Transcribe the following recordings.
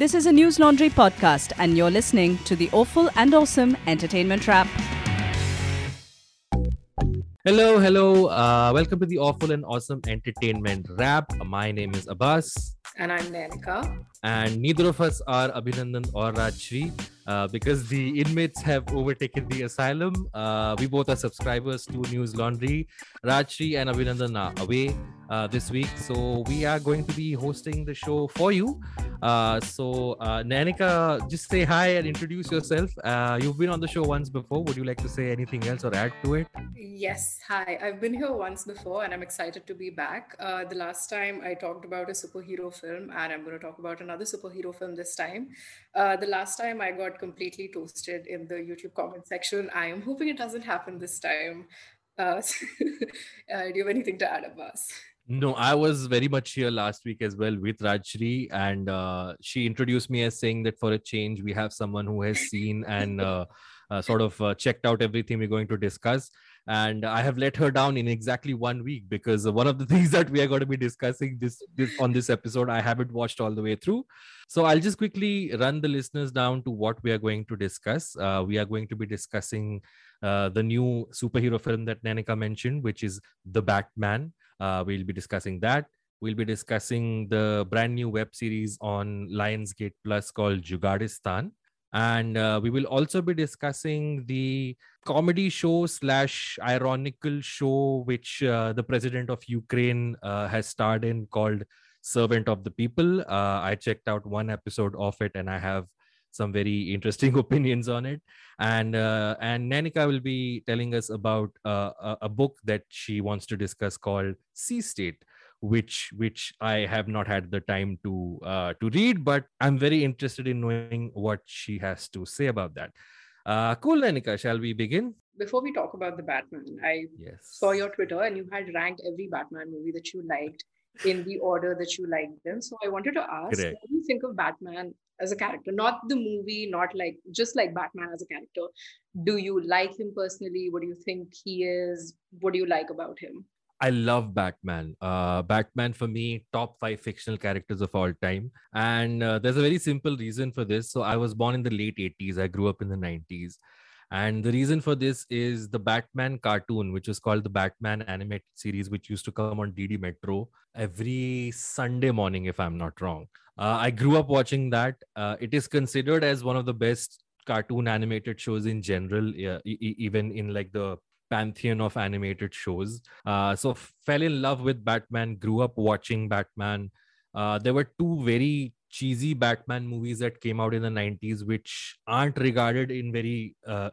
This is a Newslaundry podcast, and you're listening to the Awful and Awesome Entertainment Wrap. Hello, hello. Uh, welcome to the Awful and Awesome Entertainment Wrap. My name is Abbas. And I'm Nainika. And neither of us are Abhinandan or Rajshri uh, because the inmates have overtaken the asylum. Uh, we both are subscribers to Newslaundry. Rajshri and Abhinandan are away uh, this week. So we are going to be hosting the show for you. Uh, so, uh, Nainika, just say hi and introduce yourself. Uh, you've been on the show once before. Would you like to say anything else or add to it? Yes, hi. I've been here once before and I'm excited to be back. Uh, the last time I talked about a superhero film, and I'm going to talk about another superhero film this time. Uh, the last time I got completely toasted in the YouTube comment section. I am hoping it doesn't happen this time. Uh, uh, do you have anything to add, Abbas? No, I was very much here last week as well with Rajshri, and uh, she introduced me as saying that for a change, we have someone who has seen and uh, uh, sort of uh, checked out everything we're going to discuss. And I have let her down in exactly one week because one of the things that we are going to be discussing this, this on this episode, I haven't watched all the way through. So I'll just quickly run the listeners down to what we are going to discuss. Uh, we are going to be discussing uh, the new superhero film that Nainika mentioned, which is The Batman. Uh, we'll be discussing that. We'll be discussing the brand new web series on Lionsgate Plus called Jugaadistan. And uh, we will also be discussing the comedy show slash ironical show which uh, the president of Ukraine uh, has starred in called Servant of the People. Uh, I checked out one episode of it and I have some very interesting opinions on it and uh, and nainika will be telling us about uh, a, a, book that she wants to discuss called sea state which which i have not had the time to uh, to read but i'm very interested in knowing what she has to say about that uh, cool nainika shall we begin before we talk about the batman i yes. saw your twitter and you had ranked every batman movie that you liked in the order that you liked them. So I wanted to ask, Correct. what do you think of Batman as a character? Not the movie, not like just like Batman as a character. Do you like him personally? What do you think he is? What do you like about him? I love Batman. Uh, Batman for me, top five fictional characters of all time. And uh, there's a very simple reason for this. So I was born in the late 80s. I grew up in the 90s. And the reason for this is the Batman cartoon, which is called the Batman animated series, which used to come on DD Metro every Sunday morning, if I'm not wrong. Uh, I grew up watching that. Uh, it is considered as one of the best cartoon animated shows in general, e- even in like the pantheon of animated shows. Uh, so fell in love with Batman, grew up watching Batman. Uh, there were two very cheesy Batman movies that came out in the 90s, which aren't regarded in very uh,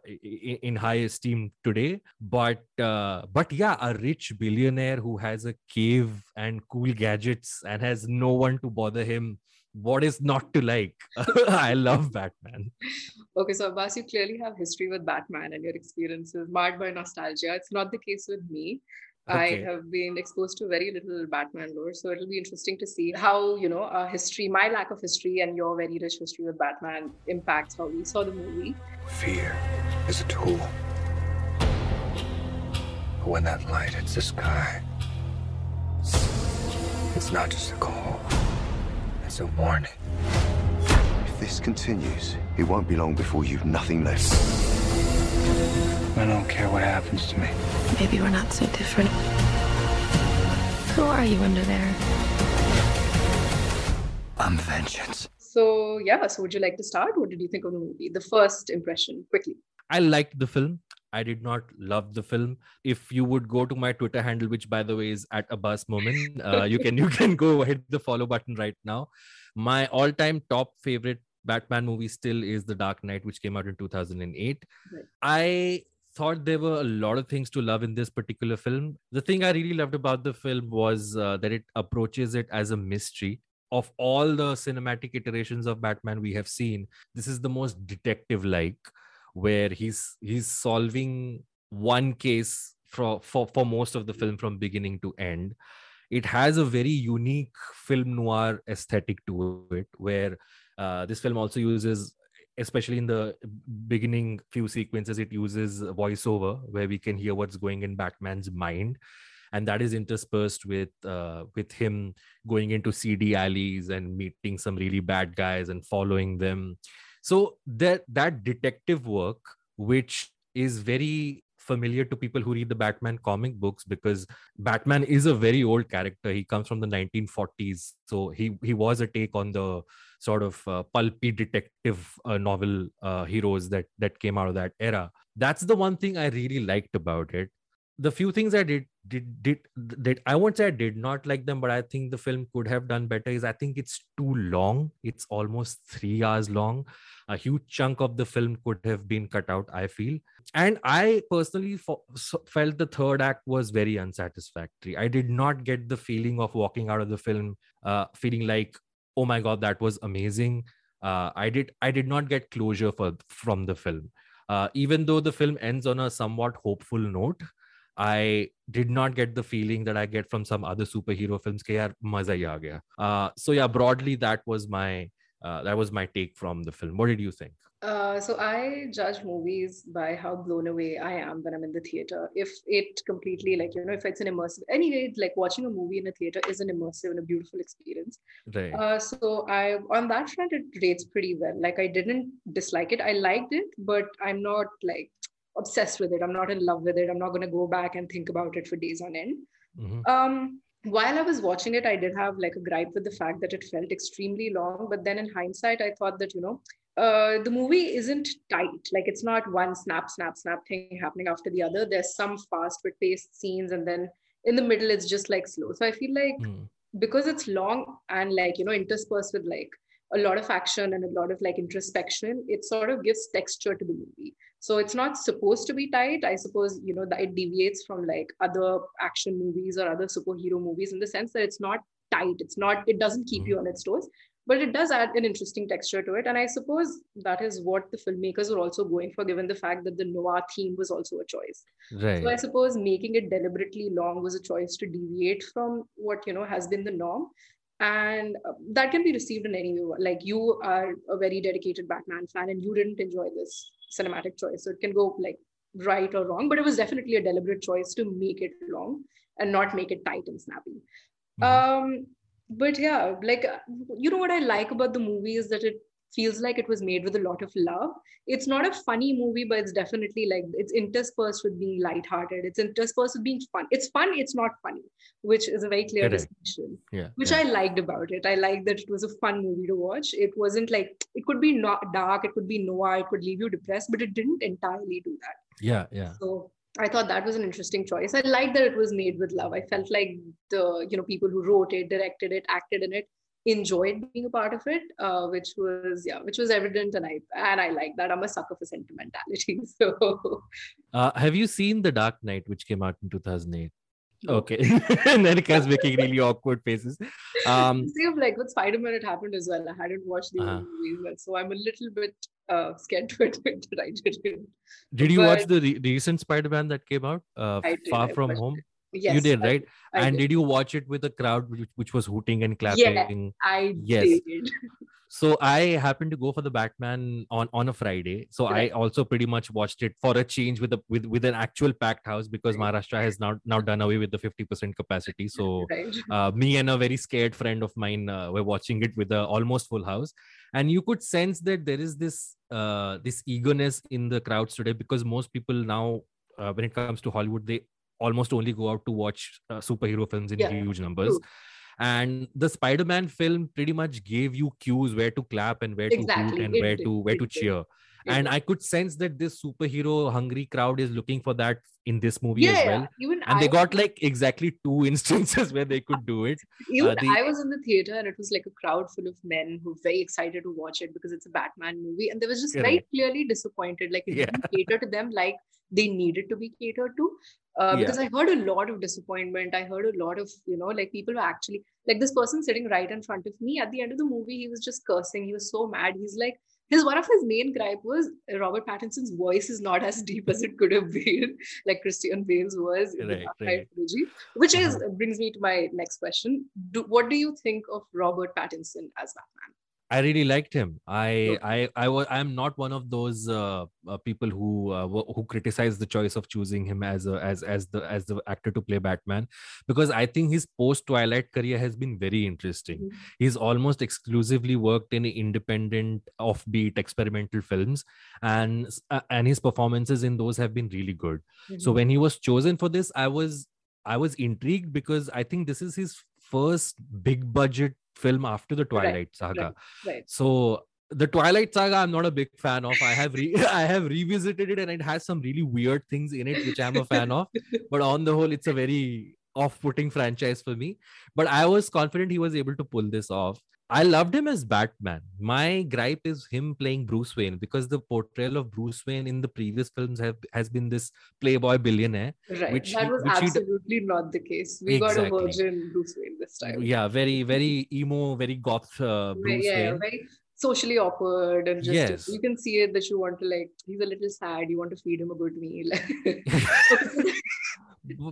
in high esteem today. But uh, but yeah, a rich billionaire who has a cave and cool gadgets and has no one to bother him. What is not to like? I love Batman. Okay, so Abbas, you clearly have history with Batman and your experiences marred by nostalgia. It's not the case with me. Okay. I have been exposed to very little Batman lore, so it'll be interesting to see how you know uh, history, my lack of history, and your very rich history with Batman impacts how we saw the movie. Fear is a tool, but when that light hits the sky, it's not just a call; it's a warning. If this continues, it won't be long before you've nothing left. I don't care what happens to me. Maybe we're not so different. Who are you under there? I'm vengeance. So, yeah, so would you like to start? What did you think of the movie? The first impression, quickly. I liked the film. I did not love the film. If you would go to my Twitter handle, which by the way is at Abbas Momin, uh, you can you can go hit the follow button right now. My all-time top favorite Batman movie still is The Dark Knight, which came out in 2008. Right. I thought there were a lot of things to love in this particular film. The thing I really loved about the film was uh, that it approaches it as a mystery. Of all the cinematic iterations of Batman we have seen, this is the most detective-like, where he's he's solving one case for for for most of the film from beginning to end. It has a very unique film noir aesthetic to it, where uh, this film also uses especially in the beginning few sequences it uses voiceover where we can hear what's going in batman's mind and that is interspersed with uh, with him going into seedy alleys and meeting some really bad guys and following them so that that detective work which is very familiar to people who read the batman comic books because batman is a very old character. He comes from the 1940s so he he was a take on the sort of uh, pulpy detective uh, novel uh, heroes that that came out of that era. That's the one thing i really liked about it. The few things I did did did did I won't say I did not like them, but I think the film could have done better. Is I think it's too long. It's almost three hours long. A huge chunk of the film could have been cut out. I feel, and I personally felt the third act was very unsatisfactory. I did not get the feeling of walking out of the film uh, feeling like, oh my god, that was amazing. Uh, I did I did not get closure for from the film. Uh, even though the film ends on a somewhat hopeful note, I did not get the feeling that I get from some other superhero films. Ke yaar, maza hi aa gaya. Uh, so yeah, broadly that was my uh, that was my take from the film. What did you think? Uh, so I judge movies by how blown away I am when I'm in the theater. If it completely like you know if it's an immersive anyway, like watching a movie in a theater is an immersive and a beautiful experience. Right. Uh, so I on that front it rates pretty well. Like I didn't dislike it. I liked it, but I'm not like obsessed with it. I'm not in love with it. I'm not going to go back and think about it for days on end. Mm-hmm. Um, while I was watching it, I did have like a gripe with the fact that it felt extremely long. But then in hindsight, I thought that, you know, uh, the movie isn't tight. Like it's not one snap, snap, snap thing happening after the other. There's some fast but paced scenes. And then in the middle, it's just like slow. So I feel like mm. because it's long and like, you know, interspersed with like a lot of action and a lot of like introspection, it sort of gives texture to the movie. So it's not supposed to be tight. I suppose, you know, that it deviates from like other action movies or other superhero movies in the sense that it's not tight. It's not, it doesn't keep you mm-hmm. on its toes, but it does add an interesting texture to it. And I suppose that is what the filmmakers were also going for, given the fact that the noir theme was also a choice. Right. So I suppose making it deliberately long was a choice to deviate from what, you know, has been the norm and uh, that can be received in any way like you are a very dedicated batman fan and you didn't enjoy this cinematic choice so it can go like right or wrong but it was definitely a deliberate choice to make it long and not make it tight and snappy mm-hmm. um but yeah like you know what i like about the movie is that it feels like it was made with a lot of love. It's not a funny movie, but it's definitely like it's interspersed with being lighthearted. It's interspersed with being fun. It's fun, it's not funny, which is a very clear distinction. Yeah. Which yeah. I liked about it. I liked that it was a fun movie to watch. It wasn't like it could be not dark, it could be noir, it could leave you depressed, but it didn't entirely do that. Yeah, yeah. So I thought that was an interesting choice. I liked that it was made with love. I felt like the you know people who wrote it, directed it, acted in it enjoyed being a part of it, uh, which was yeah, which was evident, and I and I like that. I'm a sucker for sentimentality. So, uh, have you seen The Dark Knight, which came out in 2008? Okay, and making really awkward faces. Um, See, like with Spider Man, it happened as well. I hadn't watched the uh-huh. movies, so I'm a little bit uh, scared to admit that I didn't. Did you but, watch the re- recent Spider Man that came out, uh, Far From Home? It. Yes, you did, right? I, I and did. did. you watch it with a crowd which, which was hooting and clapping? Yeah, I yes. did. So I happened to go for the Batman on on a Friday. So right. I also pretty much watched it for a change with a with with an actual packed house because right. Maharashtra has now now done away with the fifty percent capacity. So right. uh, me and a very scared friend of mine uh, were watching it with a almost full house, and you could sense that there is this uh, this eagerness in the crowds today because most people now uh, when it comes to Hollywood they almost only go out to watch uh, superhero films in yeah. huge numbers. True. And the Spider-Man film pretty much gave you cues where to clap and where exactly. to hoot and it where did. to where it to cheer. And I could sense that this superhero hungry crowd is looking for that in this movie yeah, as well. Even and I they got like exactly two instances where they could do it. Even uh. I was in the theater and it was like a crowd full of men who were very excited to watch it because it's a Batman movie. And they was just very clearly disappointed. Like it yeah. didn't cater to them like they needed to be catered to. Uh, because yeah. I heard a lot of disappointment. I heard a lot of, you know, like people were actually like this person sitting right in front of me at the end of the movie. He was just cursing. He was so mad. He's like, his one of his main gripe was Robert Pattinson's voice is not as deep as it could have been, like Christian Bale's was in right, the right. trilogy. Which is uh-huh. brings me to my next question: do, What do you think of Robert Pattinson as Batman? I really liked him. I I I was I'm not one of those uh, uh, people who uh, who criticize the choice of choosing him as a as as the as the actor to play Batman because I think his post Twilight career has been very interesting. Mhm. He's almost exclusively worked in independent offbeat experimental films and uh, and his performances in those have been really good. So Mhm. when he was chosen for this I was I was intrigued because I think this is his first big budget film after the Twilight saga. right. So the Twilight Saga, I'm not a big fan of. I have re- I have revisited it, and it has some really weird things in it, which I'm a fan of. But on the whole, it's a very off-putting franchise for me. But I was confident he was able to pull this off. I loved him as Batman. My gripe is him playing Bruce Wayne because the portrayal of Bruce Wayne in the previous films have has been this playboy billionaire. Right. which that he- was which he d- absolutely not the case. We got a Exactly. virgin Bruce Wayne this time. Yeah, very very emo, very goth uh, Bruce yeah, Wayne. very socially awkward and just Yes. you can see it that you want to like he's a little sad you want to feed him a good meal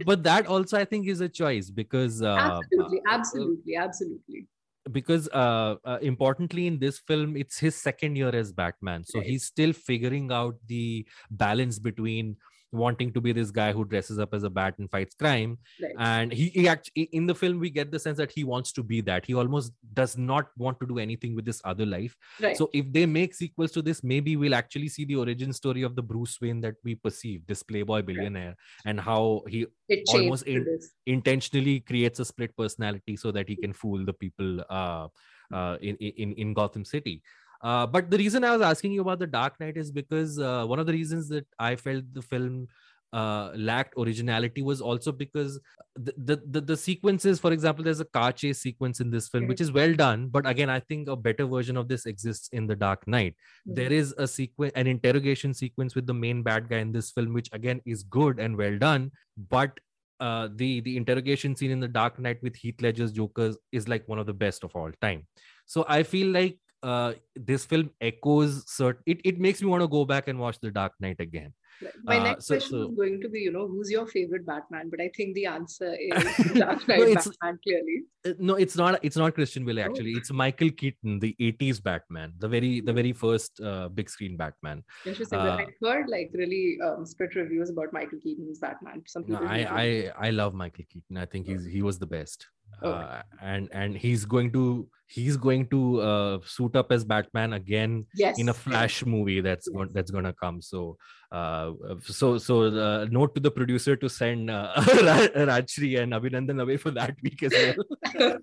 but that also i think is a choice because uh, absolutely uh, absolutely absolutely because uh, uh, importantly in this film it's his second year as batman so Right. he's still figuring out the balance between wanting to be this guy who dresses up as a bat and fights crime. Right. And he, he actually in the film we get the sense that he wants to be that. He almost does not want to do anything with this other life. Right. So if they make sequels to this maybe we'll actually see the origin story of the bruce wayne that we perceive this playboy billionaire and how he almost in- intentionally creates a split personality so that he can fool the people uh, uh, in, in in Gotham City. Uh, but the reason I was asking you about the Dark Knight is because uh, one of the reasons that I felt the film uh, lacked originality was also because the, the the the sequences, for example, there's a car chase sequence in this film, which is well done. But again, I think a better version of this exists in the Dark Knight. There is a sequence, an interrogation sequence with the main bad guy in this film, which again is good and well done. But uh, the the interrogation scene in the Dark Knight with Heath Ledger's Joker is like one of the best of all time. So I feel like uh, this film echoes certain. It, it makes me want to go back and watch the Dark Knight again. My Uh, next so- question so- is going to be, you know, who's your favorite Batman? But I think the answer is Dark No, Knight it's- Batman, clearly. Uh, no, it's not. It's not Christian Bale Oh. actually. It's Michael Keaton, the '80s Batman, the very the very first uh, big screen Batman. Interesting. Uh, I've heard like really um, split reviews about Michael Keaton's Batman. Some No, people I, I I love Michael Keaton. I think he's he was the best. Okay. Uh, and and he's going to he's going to uh, suit up as Batman again yes in a. Flash movie that's going Yes. that's gonna come. So uh, so so uh, note to the producer to send uh, Ra- Rajshri and Abhinandan away for that week as well,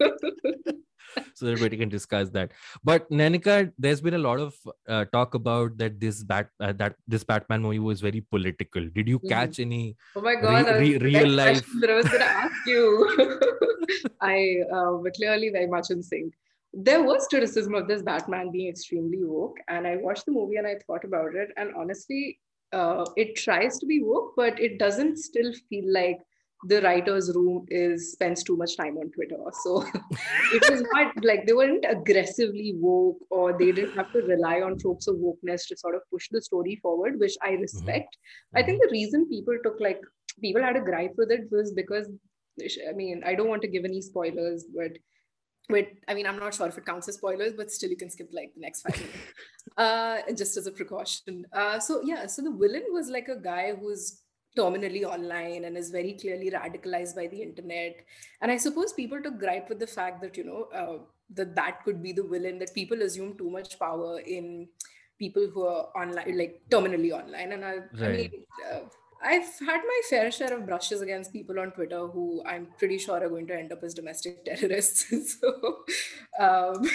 so that everybody can discuss that. But Nainika, there's been a lot of uh, talk about that this bat uh, that this Batman movie was very political. Did you Mhm. catch any? Oh my god, re- the real life- that I was going to ask you. I uh, were clearly very much in sync. There was criticism of this Batman being extremely woke, and I watched the movie and I thought about it, and honestly, uh, it tries to be woke, but it doesn't still feel like the writer's room is spends too much time on Twitter. So it was not like they weren't aggressively woke or they didn't have to rely on tropes of wokeness to sort of push the story forward, which I respect. I think the reason people took like people had a gripe with it was because I mean I don't want to give any spoilers, but but I mean I'm not sure if it counts as spoilers, but still you can skip like the next five minutes. uh just as a precaution. Uh so yeah, so the villain was like a guy who's terminally online and is very clearly radicalized by the internet. And I suppose people took gripe with the fact that, you know, uh, that that could be the villain, that people assume too much power in people who are online, like terminally online. And I, I mean, uh, I've had my fair share of brushes against people on Twitter who I'm pretty sure are going to end up as domestic terrorists. so, um,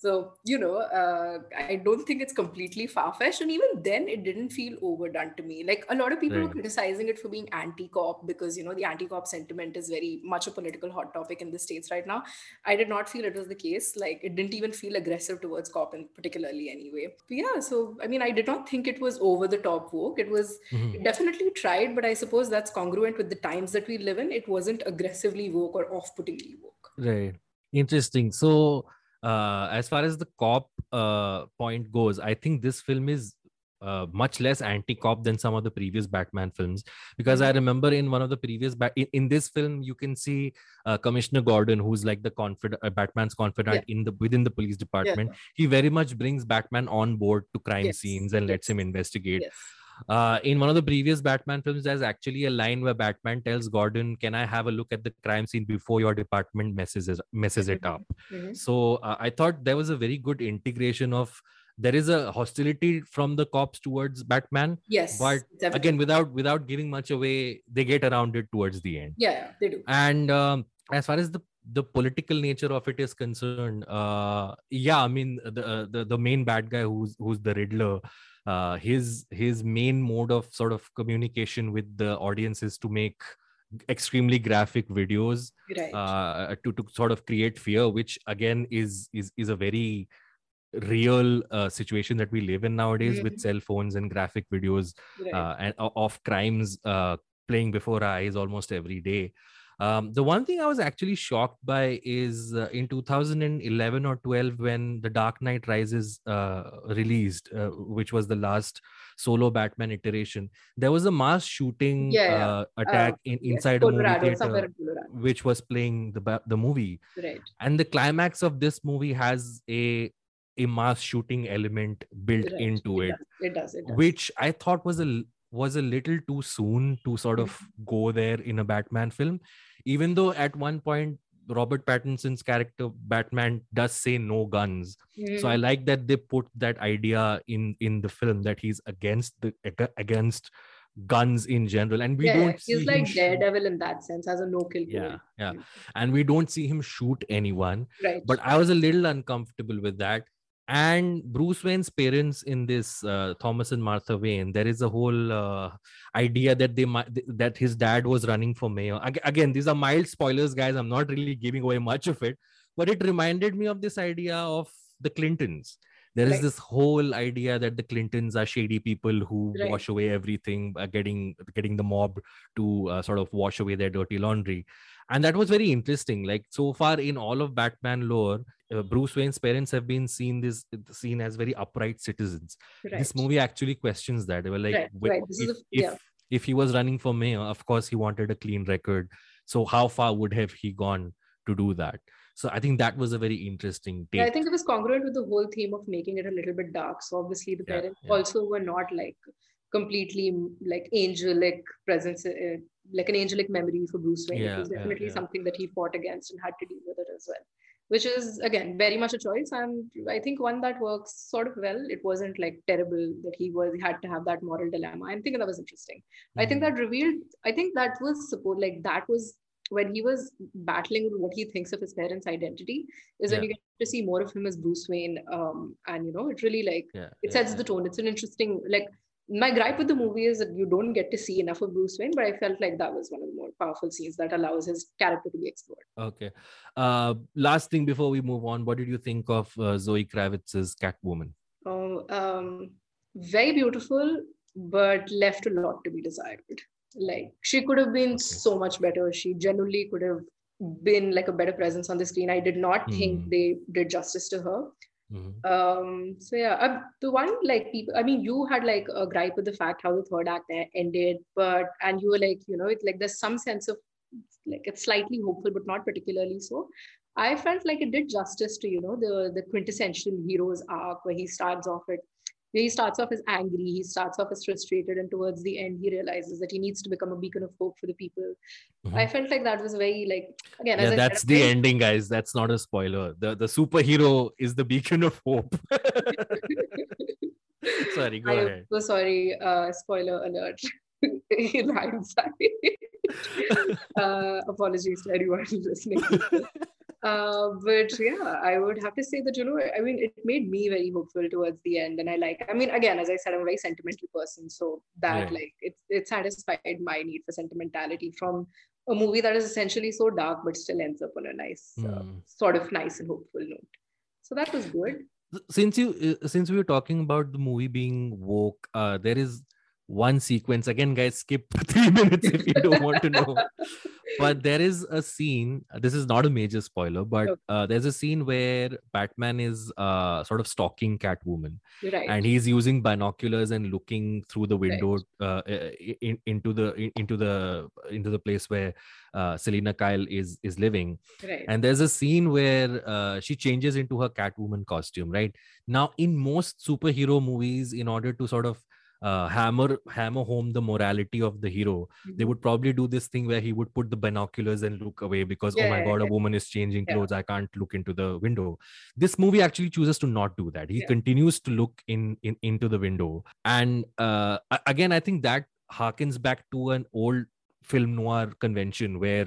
so you know, uh, I don't think it's completely far fetched. And even then, it didn't feel overdone to me. Like a lot of people were criticizing it for being anti-cop because you know the anti-cop sentiment is very much a political hot topic in the states right now. I did not feel it was the case. Like it didn't even feel aggressive towards cop, in particularly anyway. But yeah, so I mean, I did not think it was over the top woke. It was Mhm. it definitely tried, but I suppose that's congruent with the times that we live in. It wasn't aggressively woke or off-puttingly woke. Right. Interesting. So, uh, as far as the cop uh, point goes, I think this film is uh, much less anti-cop than some of the previous batman films. Because i remember in one of the previous ba- in, in this film you can see uh, commissioner gordon who's like the confidant uh, batman's confidant in the within the police department he very much brings batman on board to crime Yes, scenes and lets him investigate. Yes. Uh, in one of the previous Batman films, there's actually a line where Batman tells Gordon, "Can I have a look at the crime scene before your department messes it, messes it up?" Mhm. So uh, I thought there was a very good integration of there is a hostility from the cops towards Batman, Yes. but definitely. again, without without giving much away, they get around it towards the end. yeah, yeah, they do. And um, as far as the the political nature of it is concerned, uh, yeah, I mean the, uh, the the main bad guy who's who's the Riddler, uh, his his main mode of sort of communication with the audience is to make extremely graphic videos Right. uh, to to sort of create fear, which again is is is a very real uh, situation that we live in nowadays with cell phones and graphic videos right. uh, and of crimes uh, playing before our eyes almost every day. Um, the one thing I was actually shocked by is uh, in 2011 or 12 when The Dark Knight Rises uh, released, uh, which was the last solo Batman iteration. There was a mass shooting Yeah, yeah. uh, attack in, Yes, inside a movie theater, which was playing the the movie Right. and the climax of this movie has a a mass shooting element built right. into it, Does. It does. It does. which i thought was a was a little too soon to sort of Mm-hmm. go there in a batman film even though at one point robert pattinson's character batman does say no guns so i Mhm. like that they put that idea in in the film that he's against the against guns in general and we yeah, don't he's like shoot- Daredevil in that sense, as a no kill. yeah yeah and we don't see him shoot anyone Right. but i was a little uncomfortable with that and bruce wayne's parents in this uh, thomas and martha wayne there is a whole uh, idea that they that his dad was running for mayor. Again these are mild spoilers guys. I'm not really giving away much of it but it reminded me of this idea of the clintons. There is Right. this whole idea that the clintons are shady people who Right. wash away everything uh, getting getting the mob to uh, sort of wash away their dirty laundry. And that was very interesting. Like so far in all of batman lore uh, bruce wayne's parents have been seen this seen as very upright citizens right. this movie actually questions that they were like Right, wh- right. If, a- yeah. if, if he was running for mayor of course he wanted a clean record so how far would have he gone to do that so i think that was a very interesting take Yeah, I think it was congruent with the whole theme of making it a little bit dark. So obviously the parents yeah. also were not like completely mm, like angelic presence, uh, like an angelic memory for Bruce Wayne. Yeah, it was yeah, definitely yeah. something that he fought against and had to deal with it as well. Which is again very much a choice, and I think one that works sort of well. It wasn't like terrible that he was had to have that moral dilemma. I'm thinking that was interesting. I think Mhm. that revealed. I think that was support like that was when he was battling with what he thinks of his parents' identity is when Yeah. you get to see more of him as Bruce Wayne. Um, and you know, it really like yeah it sets yeah. the tone. It's an interesting like my gripe with the movie is that you don't get to see enough of Bruce Wayne, but I felt like that was one of the more powerful scenes that allows his character to be explored. okay uh last thing before we move on what did you think of uh, zoe kravitz's catwoman Oh, um, very beautiful, but left a lot to be desired. Like she could have been Okay. so much better. She genuinely could have been like a better presence on the screen. I did not Hmm. think they did justice to her. Mhm. Um, so yeah, uh, the one like people. I mean, you had like a gripe with the fact how the third act ended, but and you were like, you know, it's like there's some sense of like it's slightly hopeful, but not particularly so. I felt like it did justice to you know the the quintessential hero's arc where he starts off it. He starts off as angry, he starts off as frustrated, and towards the end, he realizes that he needs to become a beacon of hope for the people. I felt like that was very like again. Mm-hmm. yeah that's said, the very- ending guys that's not a spoiler the the superhero is the beacon of hope sorry go I ahead so sorry. Uh, spoiler alert. in hindsight. uh, apologies to anyone listening. Uh, but yeah, I would have to say that, you know, I mean, it made me very hopeful towards the end. And I like, I mean, again, as I said, I'm a very sentimental person. So that, Right. like, it, it satisfied my need for sentimentality from a movie that is essentially so dark, but still ends up on a nice, uh, Hmm. sort of nice and hopeful note. So that was good. since you uh, since we were talking about the movie being woke uh there is one sequence again guys skip three minutes if you don't want to know but there is a scene. This is not a major spoiler, but uh, there's a scene where Batman is uh, sort of stalking Catwoman, right. and he's using binoculars and looking through the window uh, in, into the in- into the into the place where uh, Selina Kyle is is living. right. And there's a scene where uh, she changes into her Catwoman costume. Right now, in most superhero movies, in order to sort of uh, hammer hammer home the morality of the hero, they Mhm. would probably do this thing where he would put the binoculars and look away because oh Yeah, my yeah, god, a yeah. woman is changing Yeah. clothes. I can't look into the window. This movie actually chooses to not do that. He Yeah. continues to look in, in into the window, and uh, again, I think that harkens back to an old film noir convention where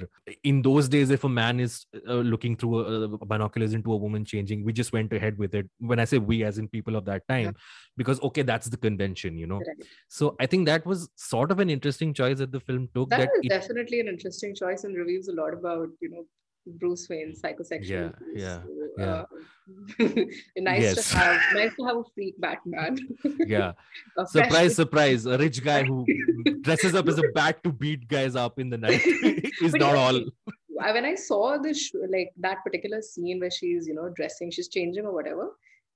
in those days if a man is uh, looking through a binoculars into a woman changing we just went ahead with it. When i say we as in people of that time because okay that's the convention you know. Right. so i think that was sort of an interesting choice that the film took That that is it, definitely an interesting choice and reveals a lot about, you know, Bruce Wayne's psychosexual. Yeah, yeah, So, yeah. uh, nice Yes. to have nice to have a freak Batman. yeah surprise surprise a rich guy who dresses up as a bat to beat guys up in the night is But not yeah, all when I saw this, like that particular scene where she's, you know, dressing, she's changing or whatever,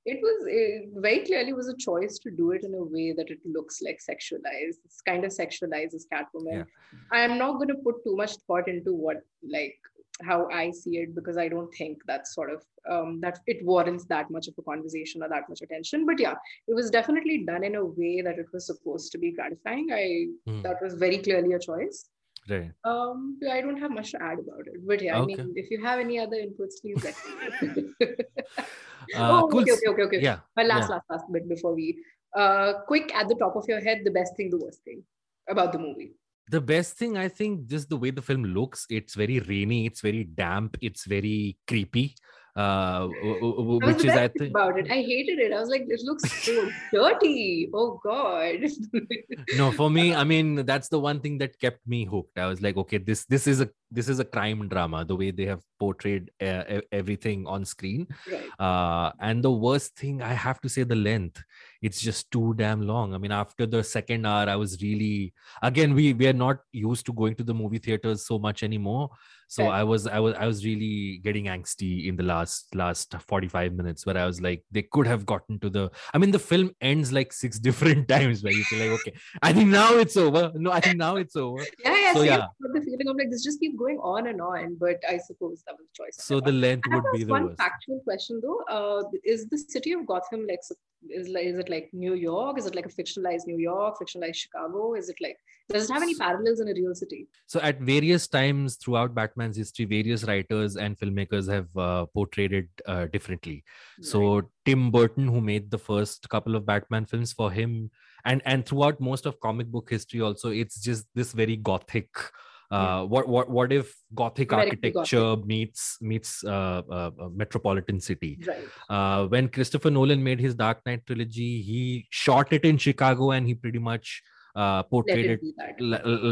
it was it very clearly was a choice to do it in a way that it looks like sexualized. It's kind of sexualizes Catwoman. Yeah. I'm not going to put too much thought into what, like, how I see it because I don't think that's sort of um, that it warrants that much of a conversation or that much attention. But yeah, it was definitely done in a way that it was supposed to be gratifying. I Hmm. that was very clearly a choice. right Um, I don't have much to add about it, but yeah, I mean, if you have any other inputs, please let me know. uh, oh, cool okay, okay, okay, okay. yeah My last, yeah. last, last bit before we, uh, quick at the top of your head, the best thing, the worst thing about the movie. The best thing i think just the way the film looks it's very rainy it's very damp it's very creepy uh which is i think about it. I hated it. I was like, it looks so dirty. Oh God. no for me i mean that's the one thing that kept me hooked i was like okay this this is a this is a crime drama the way they have portrayed uh, everything on screen right. uh and the worst thing i have to say the length it's just too damn long i mean after the second hour i was really again we we are not used to going to the movie theaters so much anymore so Right. i was i was i was really getting angsty in the last last 45 minutes where i was like they could have gotten to the i mean the film ends like six different times where you feel like okay i think now it's over no i think now it's over Yeah, yeah. So, So, yeah. The feeling of like this just keeps going on and on. But I suppose that was choice. so the length would be the one worst factual question though. Uh, is the city of Gotham like is like is it like New York? Is it like a fictionalized New York, fictionalized Chicago? Is it like does it have any parallels in a real city? So at various times throughout Batman's history, various writers and filmmakers have uh, portrayed it uh, differently. So Tim Burton, who made the first couple of Batman films, for him, and and throughout most of comic book history, also, it's just this very gothic. Uh, what what what if gothic Very architecture meets meets uh, uh, a metropolitan city? right. uh, when Christopher Nolan made his Dark Knight trilogy, he shot it in Chicago and he pretty much uh, portrayed it it be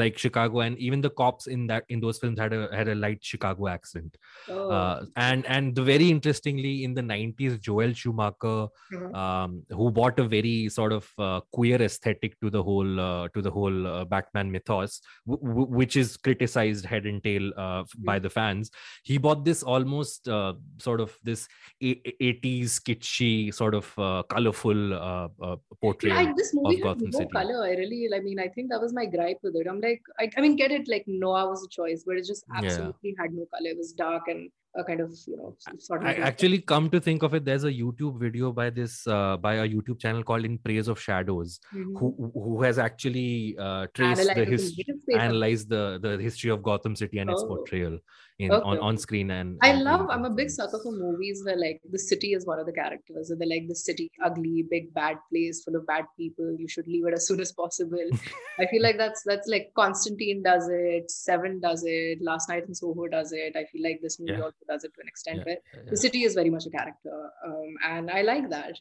like Chicago, and even the cops in that in those films had a had a light Chicago accent. Oh. Uh, and and the very interestingly, in the nineties, Joel Schumacher, Mhm. um, who brought a very sort of uh, queer aesthetic to the whole uh, to the whole uh, Batman mythos, w- w- which is criticized head and tail uh, f- by the fans. He bought this almost uh, sort of this a- a- 80s kitschy sort of uh, colorful portrayal. Yeah, this movie had Gotham no City. color. I really, I mean, I think that was my gripe with it. I'm like, I, I mean, get it, like noir was a choice, but it just Yeah. absolutely had no color. It was dark and a kind of, you know, sort of. I actually come to think of it, there's a YouTube video by this uh, by a YouTube channel called In Praise of Shadows, Mhm. who who has actually uh, traced the history, analyzed the the history of Gotham City and its Oh. portrayal in Okay, on, on screen and. I love, I'm a big sucker for movies where like the city is one of the characters. and they're like the city, ugly, big, bad place full of bad people. You should leave it as soon as possible. I feel like that's that's like Constantine does it, Seven does it, Last Night in Soho does it. I feel like this movie Yeah. also does it to an extent Yeah, where yeah. the city is very much a character. Um, and I like that.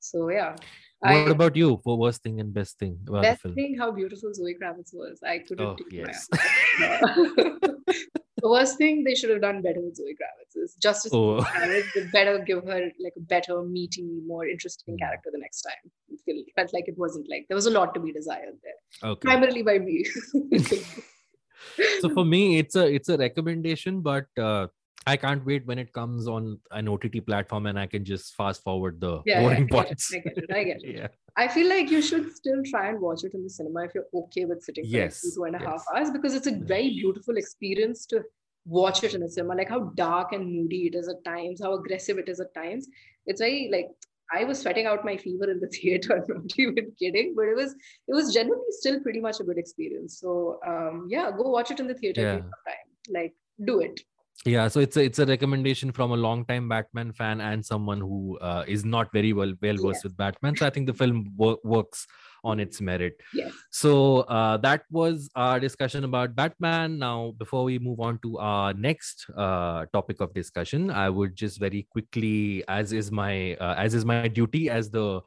So yeah. What I, about you for worst thing and best thing about best thing how beautiful Zoe Kravitz was. I couldn't Oh, yes. eyes off her. the worst thing they should have done better with Zoe Kravitz is justice. Oh. Kravitz, they better give her like a better, meaty, more interesting Hmm. character the next time. It feel- felt like it wasn't like there was a lot to be desired there, Okay. primarily by me. so for me, it's a it's a recommendation, but uh, I can't wait when it comes on an OTT platform and I can just fast forward the Yeah, yeah, boring I get it, parts. I get it, I get it. yeah. I feel like you should still try and watch it in the cinema if you're okay with sitting for Yes, two, and a half yes. hours because it's a very beautiful experience to watch it in a cinema. Like how dark and moody it is at times, how aggressive it is at times. It's very like I was sweating out my fever in the theater. I'm not even kidding, but it was it was generally still pretty much a good experience. So um, yeah, go watch it in the theater if you Yeah. have time. Like do it. Yeah so it's a it's a recommendation from a long time batman fan and someone who uh, is not very well well versed Yes. with batman so i think the film wo- works on its merit Yes. so uh, that was our discussion about batman now before we move on to our next uh, topic of discussion i would just very quickly as is my uh, as is my duty as the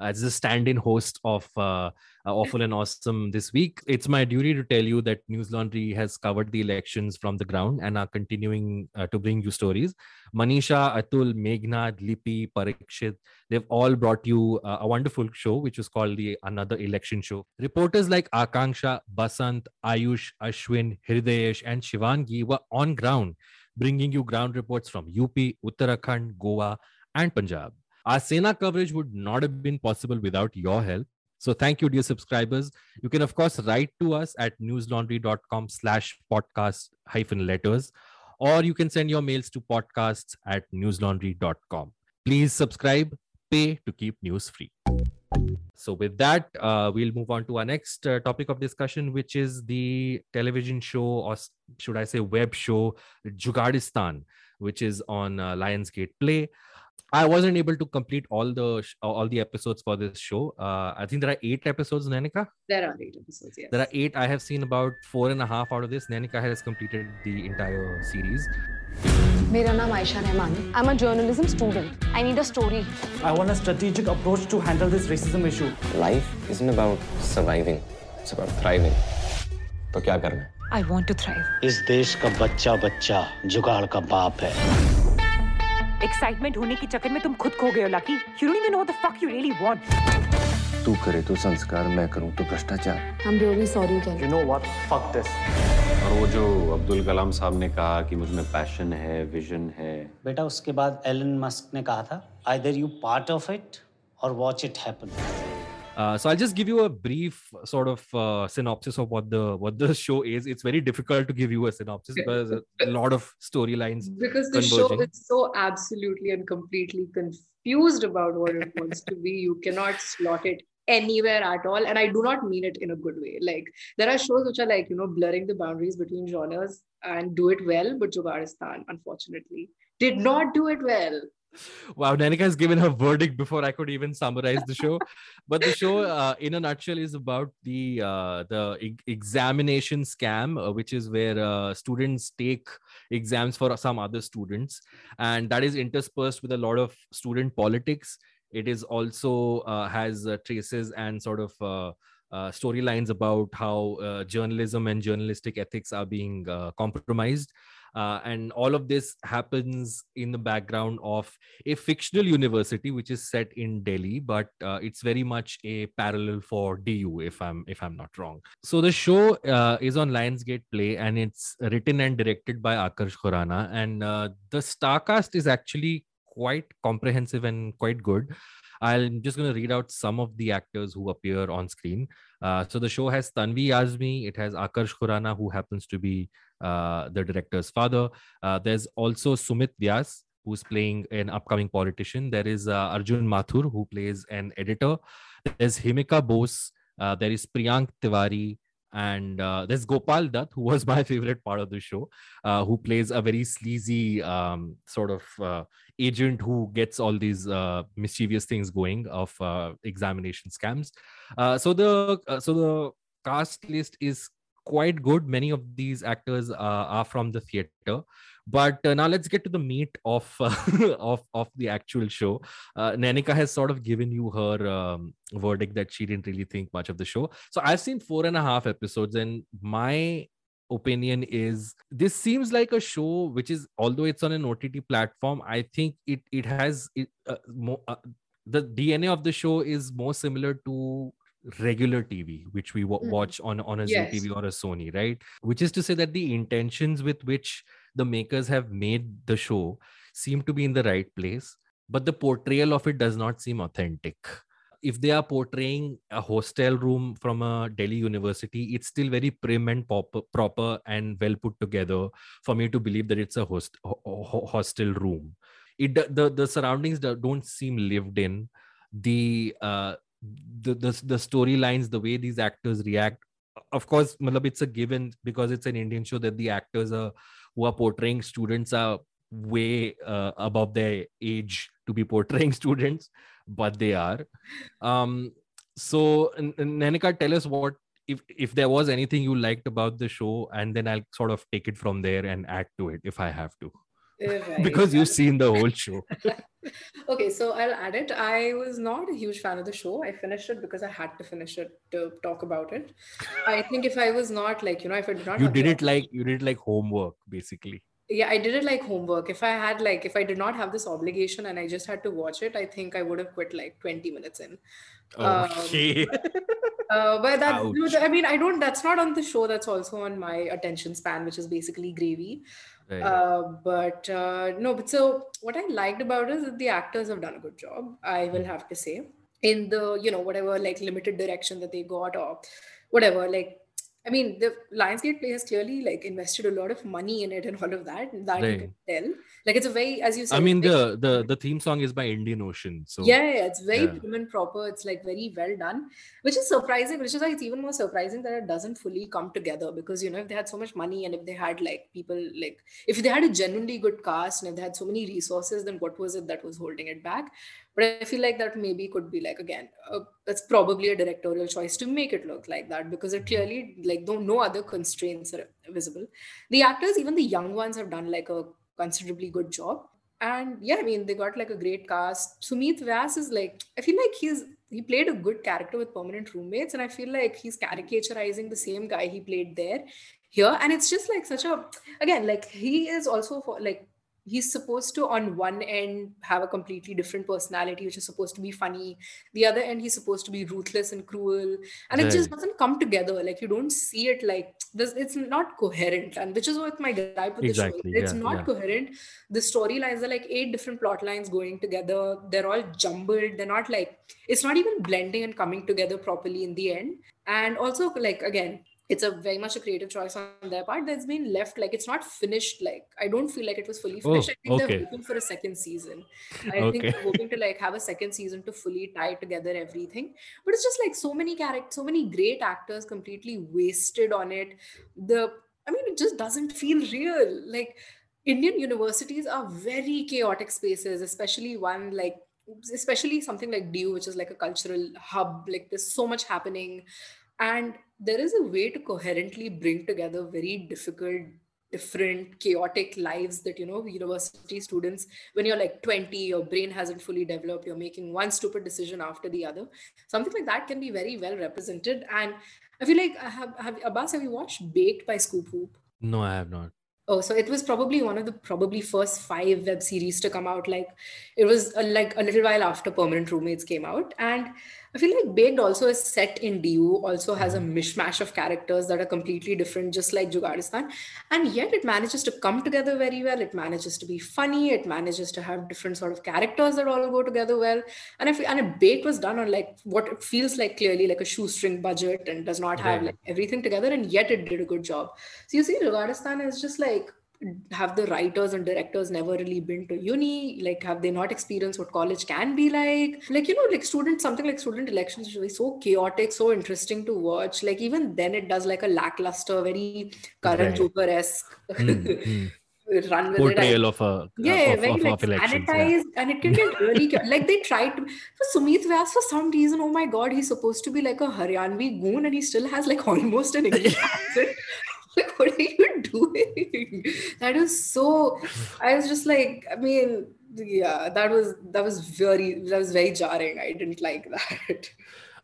as the stand-in host of uh, uh, awful and awesome this week. It's my duty to tell you that newslaundry has covered the elections from the ground and are continuing uh, to bring you stories. Manisha atul meghnad lipi parikshit they've all brought you uh, a wonderful show which is called the another election show. Reporters like akanksha basant ayush ashwin hridayesh and shivangi were on ground bringing you ground reports from up uttarakhand goa and punjab our Sena coverage would not have been possible without your help. So thank you, dear subscribers. You can, of course, write to us at newslaundry.com slash podcast hyphen letters, or you can send your mails to podcasts at newslaundry.com. Please subscribe, pay to keep news free. So with that, uh, we'll move on to our next uh, topic of discussion, which is the television show, or should I say web show, Jugaadistan, which is on uh, Lionsgate Play. I wasn't able to complete all the all the episodes for this show. Uh, I think there are eight episodes, Nainika. There are eight episodes. Yes. There are eight. I have seen about four and a half out of this. Nainika has completed the entire series. My name is Aisha I'm a journalism student. I need a story. I want a strategic approach to handle this racism issue. Life isn't about surviving. It's about thriving. So what do I want to thrive. This country's child is the excitement होने के चक्कर में तुम खुद खो गए हो lucky you don't even know the fuck you really want तू करे तो संस्कार मैं करूँ तो भ्रष्टाचार. I am really sorry can you know what fuck this और वो जो अब्दुल कलाम साहब ने कहा कि मुझमें पैशन है विजन है. बेटा उसके बाद एलन मस्क ने कहा था either you part of it or watch it happen Uh, so I'll just give you a brief sort of uh, synopsis of what the what the show is. It's very difficult to give you a synopsis because a lot of storylines because the show is so absolutely and completely confused about what it wants to be you cannot slot it anywhere at all. And i do not mean it in a good way. Like there are shows which are like you know blurring the boundaries between genres and do it well but jugaadistan unfortunately. Did not do it well Wow, Nainika has given her verdict before I could even summarize the show. but the show, uh, in a nutshell, is about the uh, the e- examination scam, uh, which is where uh, students take exams for some other students, and that is interspersed with a lot of student politics. It is also uh, has uh, traces and sort of uh, uh, storylines about how uh, journalism and journalistic ethics are being uh, compromised. Uh, and all of this happens in the background of a fictional university which is set in delhi but uh, it's very much a parallel for du if i'm if i'm not wrong. So the show uh, is on lionsgate play and it's written and directed by akarsh khurana. And uh, the star cast is actually quite comprehensive and quite good i'm just going to read out some of the actors who appear on screen uh, so the show has tanvi azmi it has akash khurana who happens to be uh, the director's father. Uh, there's also Sumeet Vyas, who's playing an upcoming politician. There is uh, Arjun Mathur, who plays an editor. There's Himika Bose. Uh, there is Priyank Tiwari. And uh, there's Gopal Dutt, who was my favorite part of the show, uh, who plays a very sleazy um, sort of uh, agent who gets all these uh, mischievous things going of uh, examination scams. Uh, so the so the cast list is quite good. Many of these actors are from the theater. But uh, now let's get to the meat of uh, of of the actual show. Uh, Nainika has sort of given you her um, verdict that she didn't really think much of the show. So I've seen four and a half episodes, and my opinion is this seems like a show which is although it's on an OTT platform, I think it it has it uh, more, uh, the DNA of the show is more similar to regular TV, which we w- Mhm. watch on on a Yes. Zee TV or a Sony, right? Which is to say that the intentions with which the makers have made the show seem to be in the right place, but the portrayal of it does not seem authentic. If they are portraying a hostel room from a Delhi university, it's still very prim and pop- proper and well put together for me to believe that it's a host ho- ho- hostel room. It the the surroundings do- don't seem lived in. The uh, the the, the storylines, the way these actors react. Of course, it's a given because it's an Indian show that the actors are who are portraying students are way uh, above their age to be portraying students, but they are. Um, so, N- Nainika, tell us what if if there was anything you liked about the show, and then I'll sort of take it from there and add to it if I have to, Right. because you've seen the whole show. okay, so I'll add it. I was not a huge fan of the show. I finished it because I had to finish it to talk about it. I think if I was not like, you know, if I did not you did it like you did it like homework, basically. yeah i did it like homework if i had like if i did not have this obligation and i just had to watch it i think i would have quit like 20 minutes in Um, Okay. uh, but that Ouch. i mean i don't that's not on the show that's also on my attention span which is basically gravy Right. uh, but uh, no but so what i liked about it is that the actors have done a good job i will have to say in the you know whatever like limited direction that they got or whatever like I mean, the Lionsgate play has clearly like invested a lot of money in it and all of that. That you can tell. Like it's a very, as you said, I mean the the the theme song is by Indian Ocean. So yeah, yeah, it's very yeah. prim and proper. It's like very well done, which is surprising. Which is why it's even more surprising that it doesn't fully come together. Because you know, if they had so much money and if they had like people like if they had a genuinely good cast and if they had so many resources, then what was it that was holding it back? But I feel like that maybe could be like again, uh, that's probably a directorial choice to make it look like that because it clearly like though no other constraints are visible. The actors, even the young ones, have done like a considerably good job. And yeah i mean they got like a great cast. Sumeet vyas is like i feel like he's he played a good character with permanent roommates. And i feel like he's caricaturizing the same guy he played there here. And it's just like such a again like he is also for like he's supposed to on one end have a completely different personality which is supposed to be funny. The other end he's supposed to be ruthless and cruel. And it just doesn't come together. Like you don't see it like this it's not coherent. And which is what my gripe with Exactly, the show it's yeah, not yeah. coherent. The storylines are like eight different plot lines going together. They're all jumbled. They're not like it's not even blending and coming together properly in the end. And also like again it's a very much a creative choice on their part. That's been left like it's not finished like i don't feel like it was fully Oh, finished. I think okay. they're hoping for a second season. I think they're hoping to like have a second season to fully tie together everything. But it's just like so many characters so many great actors completely wasted on it. The i mean it just doesn't feel real. Like indian universities are very chaotic spaces especially one like especially something like DU, which is like a cultural hub. Like there's so much happening and there is a way to coherently bring together very difficult different chaotic lives that you know university students when you're like 20 your brain hasn't fully developed you're making one stupid decision after the other something like that can be very well represented and i feel like have, have abbas have you watched baked by scoopwhoop No, I have not. Oh, so it was probably one of the probably first five web series to come out. Like it was uh, like a little while after Permanent Roommates came out, and I feel like Baked also is set in DU. Also has a mm-hmm. mishmash of characters that are completely different, just like Jugaadistan, and yet it manages to come together very well. It manages to be funny. It manages to have different sort of characters that all go together well. And I feel, and Baked was done on like what it feels like clearly like a shoestring budget and does not have Right. like everything together, and yet it did a good job. So you see, Jugaadistan is just like have the writers and directors never really been to uni like have they not experienced what college can be like like you know like student something like student elections which is so chaotic so interesting to watch like even then it does like a lackluster very current Right. Johar-esque Hmm, hmm. run with it Portrayal I- of a yeah, of, very of, like of elections. yeah. sanitized, and it can get really like they tried to. For Sumeet Vyas, for some reason, oh my god, he's supposed to be like a Haryanvi goon, and he still has like almost an English accent. Like, what are you doing? That is so. I was just like, I mean, yeah, that was that was very that was very jarring. I didn't like that.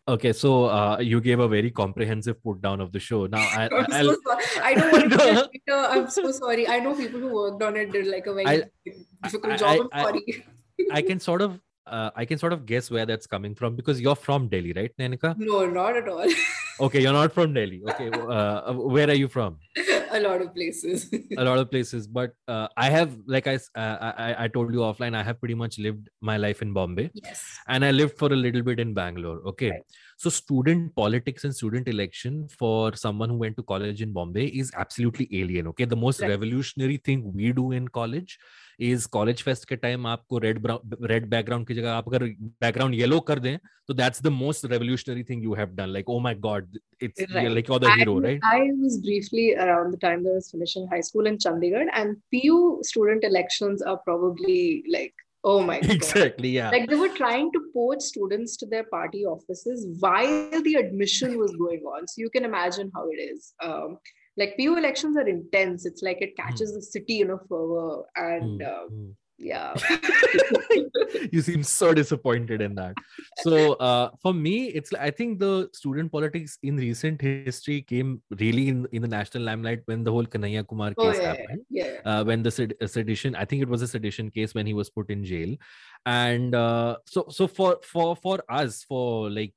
Okay, so uh, you gave a very comprehensive put down of the show. Now I, I'm I'll, so sorry. I don't want to a. I'm so sorry. I know people who worked on it did like a very I- difficult I- job. I- sorry. I can sort of uh, I can sort of guess where that's coming from because you're from Delhi, right, Nainika? No, not at all. Okay, you're not from Delhi. Okay, uh, where are you from? a lot of places. a lot of places, but uh, I have, like I, uh, I, I told you offline, I have pretty much lived my life in Bombay. Yes. And I lived for a little bit in Bangalore. Okay. Right. So student politics and student election for someone who went to college in Bombay is absolutely alien. Okay, the most right. revolutionary thing we do in college is college fest के time आपको red red background की जगह आप अगर background yellow कर दें तो that's the most revolutionary thing you have done like oh my God it's like your the hero right I was briefly around the time I was finishing high school in Chandigarh and PU student elections are probably like Oh my God. Exactly, yeah. Like they were trying to poach students to their party offices while the admission was going on. So you can imagine how it is. Um, like PU elections are intense. It's like it catches mm. the city in a fervor, and mm. yeah you seem so disappointed in that so uh, for me it's i think the student politics in recent history came really in, in the national limelight when the whole kanhaiya kumar oh, case oh, yeah, happened yeah. Uh, when the sed- sedition i think it was a sedition case when he was put in jail and uh, so so for for for us for like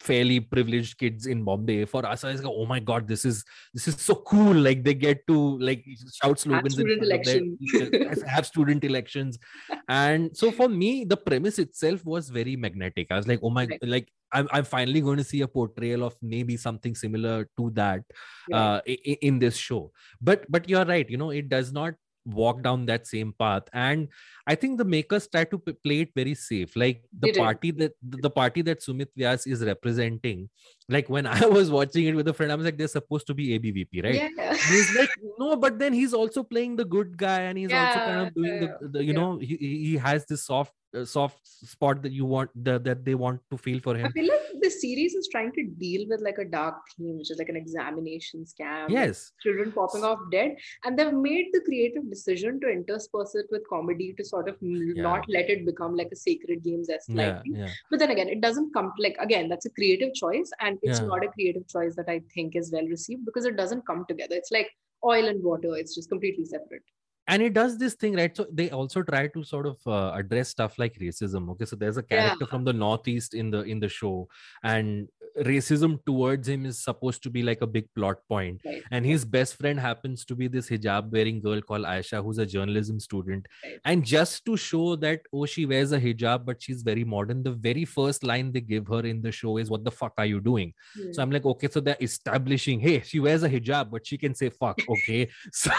fairly privileged kids in bombay for us i was like oh my god this is this is so cool. Like they get to like shout slogans have student election. have student elections. And so for me the premise itself was very magnetic. I was like oh my right. like I'm, I'm finally going to see a portrayal of maybe something similar to that uh, in, in this show. But but you're right you know it does not walk down that same path. And i think the makers try to p- play it very safe. Like the party that the party that sumeet vyas is representing like when i was watching it with a friend i was like they're supposed to be abvp right yeah. he's like no but then he's also playing the good guy and he's yeah, also kind of doing the, the you yeah. know he, he has this soft uh, soft spot that you want the, that they want to feel for him i feel like the series is trying to deal with like a dark theme which is like an examination scam yes children popping off dead and they've made the creative decision to intersperse it with comedy to sort of yeah. not let it become like a sacred games as yeah. but then again it doesn't come like again that's a creative choice and it's not a creative choice that i think is well received because it doesn't come together. It's like oil and water. It's just completely separate. And it does this thing right? So they also try to sort of uh, address stuff like racism. Okay so there's a character yeah. from the northeast in the in the show and racism towards him is supposed to be like a big plot point. Right. and his best friend happens to be this hijab wearing girl called aisha who's a journalism student right. and just to show that oh she wears a hijab but she's very modern the very first line they give her in the show is what the fuck are you doing hmm. so i'm like okay so they're establishing hey she wears a hijab but she can say fuck okay so,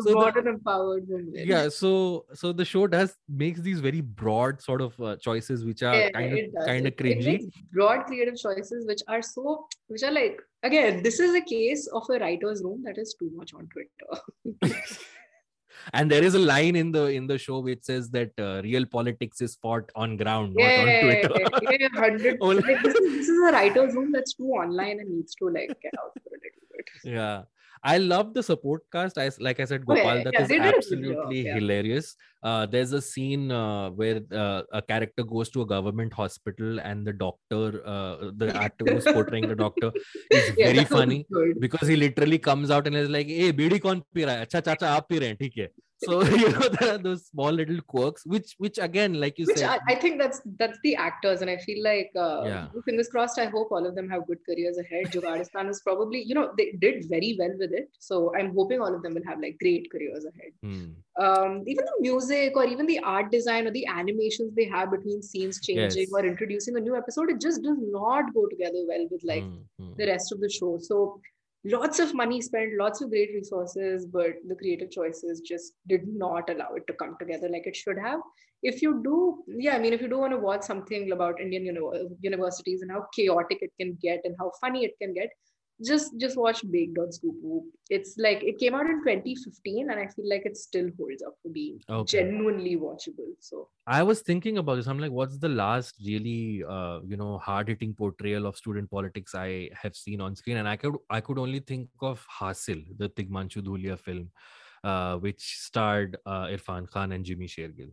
so modern empowered woman yeah so so the show does makes these very broad sort of uh, choices which are yeah, kind of kind of cringy broad creative choices which are so which are like again this is a case of a writer's room that is too much on twitter. And there is a line in the in the show which says that uh, real politics is fought on ground yeah, not on twitter. yeah, 100 like, this, is, this is a writer's room that's too online and needs to like get out for a little bit. Yeah I love the support cast. I like I said, Gopal, oh, yeah, that yeah, is absolutely yeah. hilarious. Uh, there's a scene uh, where uh, a character goes to a government hospital and the doctor, uh, the actor who's portraying the doctor, is very funny because he literally comes out and is like, "Hey, bidi kon pi raha hai? Acha chacha aap pi rahe hain, so you know there are those small little quirks which which again like you which said I, I, think that's that's the actors and i feel like uh, yeah. fingers crossed i hope all of them have good careers ahead jugaadistan is probably you know they did very well with it so i'm hoping all of them will have like great careers ahead hmm. um, even the music or even the art design or the animations they have between scenes changing yes. or introducing a new episode it just does not go together well with like hmm. Hmm. the rest of the show so lots of money spent, lots of great resources, but the creative choices just did not allow it to come together like it should have. If you do, yeah, I mean, if you do want to watch something about Indian uni- universities and how chaotic it can get and how funny it can get, just just watch Baked on ScoopWhoop. It's like it came out in 2015, and I feel like it still holds up for being okay. genuinely watchable. So I was thinking about this. I'm like, what's the last really uh, you know hard hitting portrayal of student politics I have seen on screen? And I could I could only think of Haasil, the Tigmanshu Dhulia film, uh, which starred uh, Irfan Khan and Jimmy Shergill.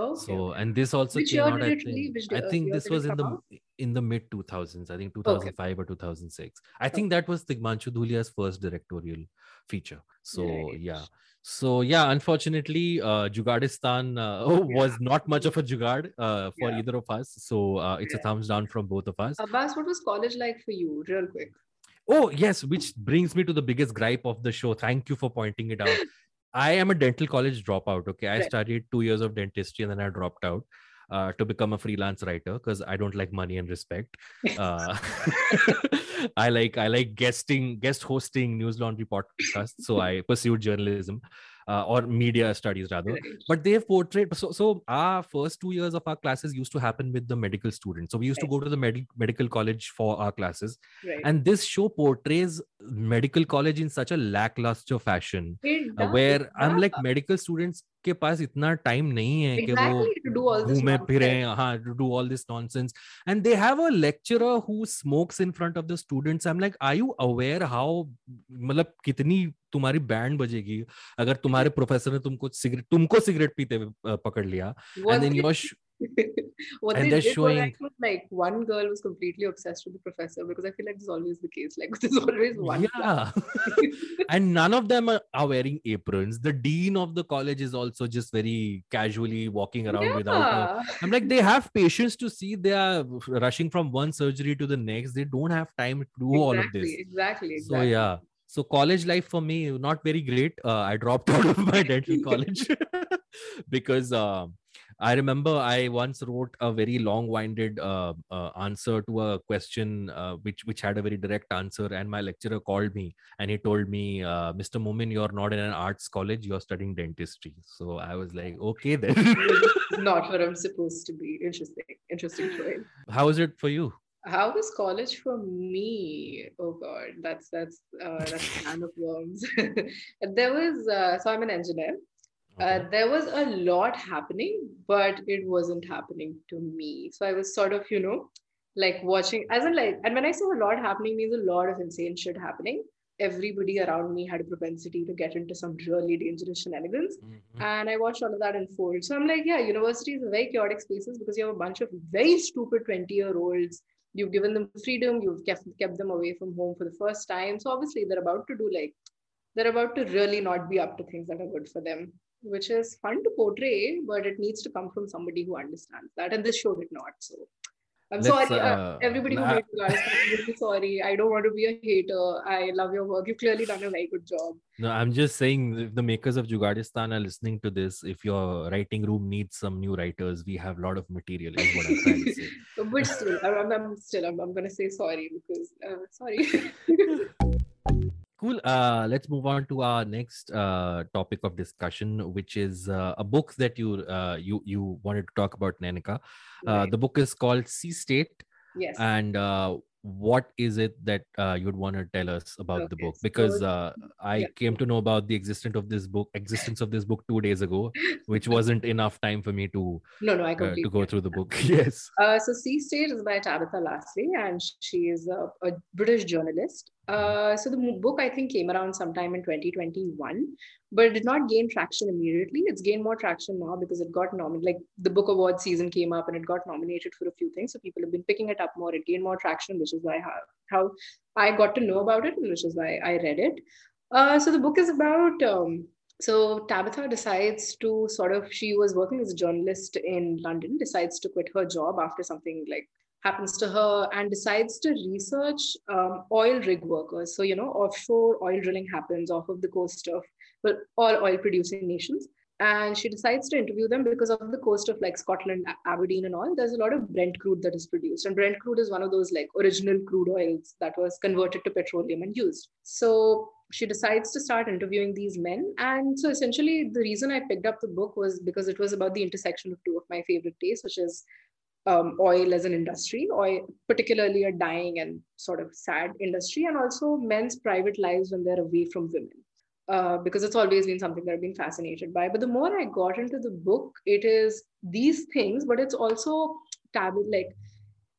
Okay. So and this also Which came out. I think, I think this was in the out? in the mid 2000s. I think 2005 okay. or 2006. I think that was Tigmanshu Dhulia's first directorial feature. So right. yeah. So yeah, unfortunately, uh, Jugaadistan uh, was not much of a jugad uh, for Yeah. either of us. So uh, it's a thumbs down from both of us. Abbas, what was college like for you? Real quick. Oh, yes, which brings me to the biggest gripe of the show. Thank you for pointing it out. I am a dental college dropout. Okay. I Right. studied two years of dentistry and then I dropped out uh, to become a freelance writer because I don't like money and respect. Uh, I like I like guesting, guest hosting newslaundry podcasts. So I pursued journalism uh, or media studies rather. Right. but they have portrayed so so our first two years of our classes used to happen with the medical students. So we used to go to the med- medical college for our classes. Right. and this show portrays medical college in such a lackluster fashion uh, where i'm like medical students के पास इतना time नहीं है कि वो घूमे फिरे हाँ to do all this nonsense and they have a lecture who smokes in front of the students I am like are you aware how मतलब कितनी तुम्हारी बैंड बजेगी? अगर तुम्हारे प्रोफेसर ने तुमको सिगरेट तुमको सिगरेट पीते पकड़ लिया and in your what and they they're did showing- was, like, like one girl was completely obsessed with the professor because I feel like this is always the case. Like there's always one. yeah and none of them are, are wearing aprons the dean of the college is also just very casually walking around without a, i'm like they have patience to see they are rushing from one surgery to the next they don't have time to do all of this Exactly. so Exactly. yeah so college life for me not very great uh, i dropped out of my dental college because um I remember I once wrote a very long-winded uh, uh, answer to a question uh, which which had a very direct answer, and my lecturer called me and he told me, uh, "Mr. Momin, you're not in an arts college; you're studying dentistry." So I was like, "Okay then." Not what I'm supposed to be. Interesting. Interesting choice. How is it for you? How was college for me? Oh God, that's that's uh, that's a can of worms. there was uh, so I'm an engineer. Uh, there was a lot happening, but it wasn't happening to me. So I was sort of, you know, like watching, as in like, and when I say a lot happening, means a lot of insane shit happening. Everybody around me had a propensity to get into some really dangerous shenanigans. And I watched all of that unfold. So I'm like, yeah, universities are very chaotic spaces because you have a bunch of very stupid 20 year olds. You've given them freedom, you've kept, kept them away from home for the first time. So obviously, they're about to do like, they're about to really not be up to things that are good for them, which is fun to portray, but it needs to come from somebody who understands that. And this show did not. So I'm Let's, sorry, uh, uh, everybody who nah. hates you guys. I'm really sorry. I don't want to be a hater. I love your work. You've clearly done a very good job. No, I'm just saying if the makers of Jugaadistan are listening to this, if your writing room needs some new writers, we have a lot of material, is what I'm trying to say. But still, I'm, I'm still, I'm, I'm gonna say sorry because uh, sorry. Cool. Uh, let's move on to our next uh, topic of discussion, which is uh, a book that you uh, you you wanted to talk about, Nainika. Uh, the book is called Sea State. Yes. And uh, what is it that uh, you'd want to tell us about the book? Because uh, I yeah. came to know about the existence of this book, existence of this book two days ago, which wasn't enough time for me to No, no, I completely to go through the book. yes. Uh, so Sea State is by Tabitha Lasley, and she is a, a British journalist. Uh, so the book I think came around sometime in 2021, but it did not gain traction immediately. It's gained more traction now because it got nominated. Like the book award season came up and it got nominated for a few things. So people have been picking it up more. It gained more traction, which is why how, how I got to know about it, which is why I read it. Uh, so the book is about. Um, so Tabitha decides to sort of. She was working as a journalist in London. Decides to quit her job after something like happens to her and decides to research um, oil rig workers. So, you know, offshore oil drilling happens off of the coast of, well, all oil producing nations. And she decides to interview them because of the coast of like Scotland, Aberdeen, and all. There's a lot of Brent crude that is produced. And Brent crude is one of those like original crude oils that was converted to petroleum and used. So she decides to start interviewing these men. And so essentially, the reason I picked up the book was because it was about the intersection of two of my favorite tastes, which is um, oil as an industry, oil, particularly a dying and sort of sad industry, and also men's private lives when they're away from women. Uh, because it's always been something that I've been fascinated by. But the more I got into the book, it is these things, but it's also tab like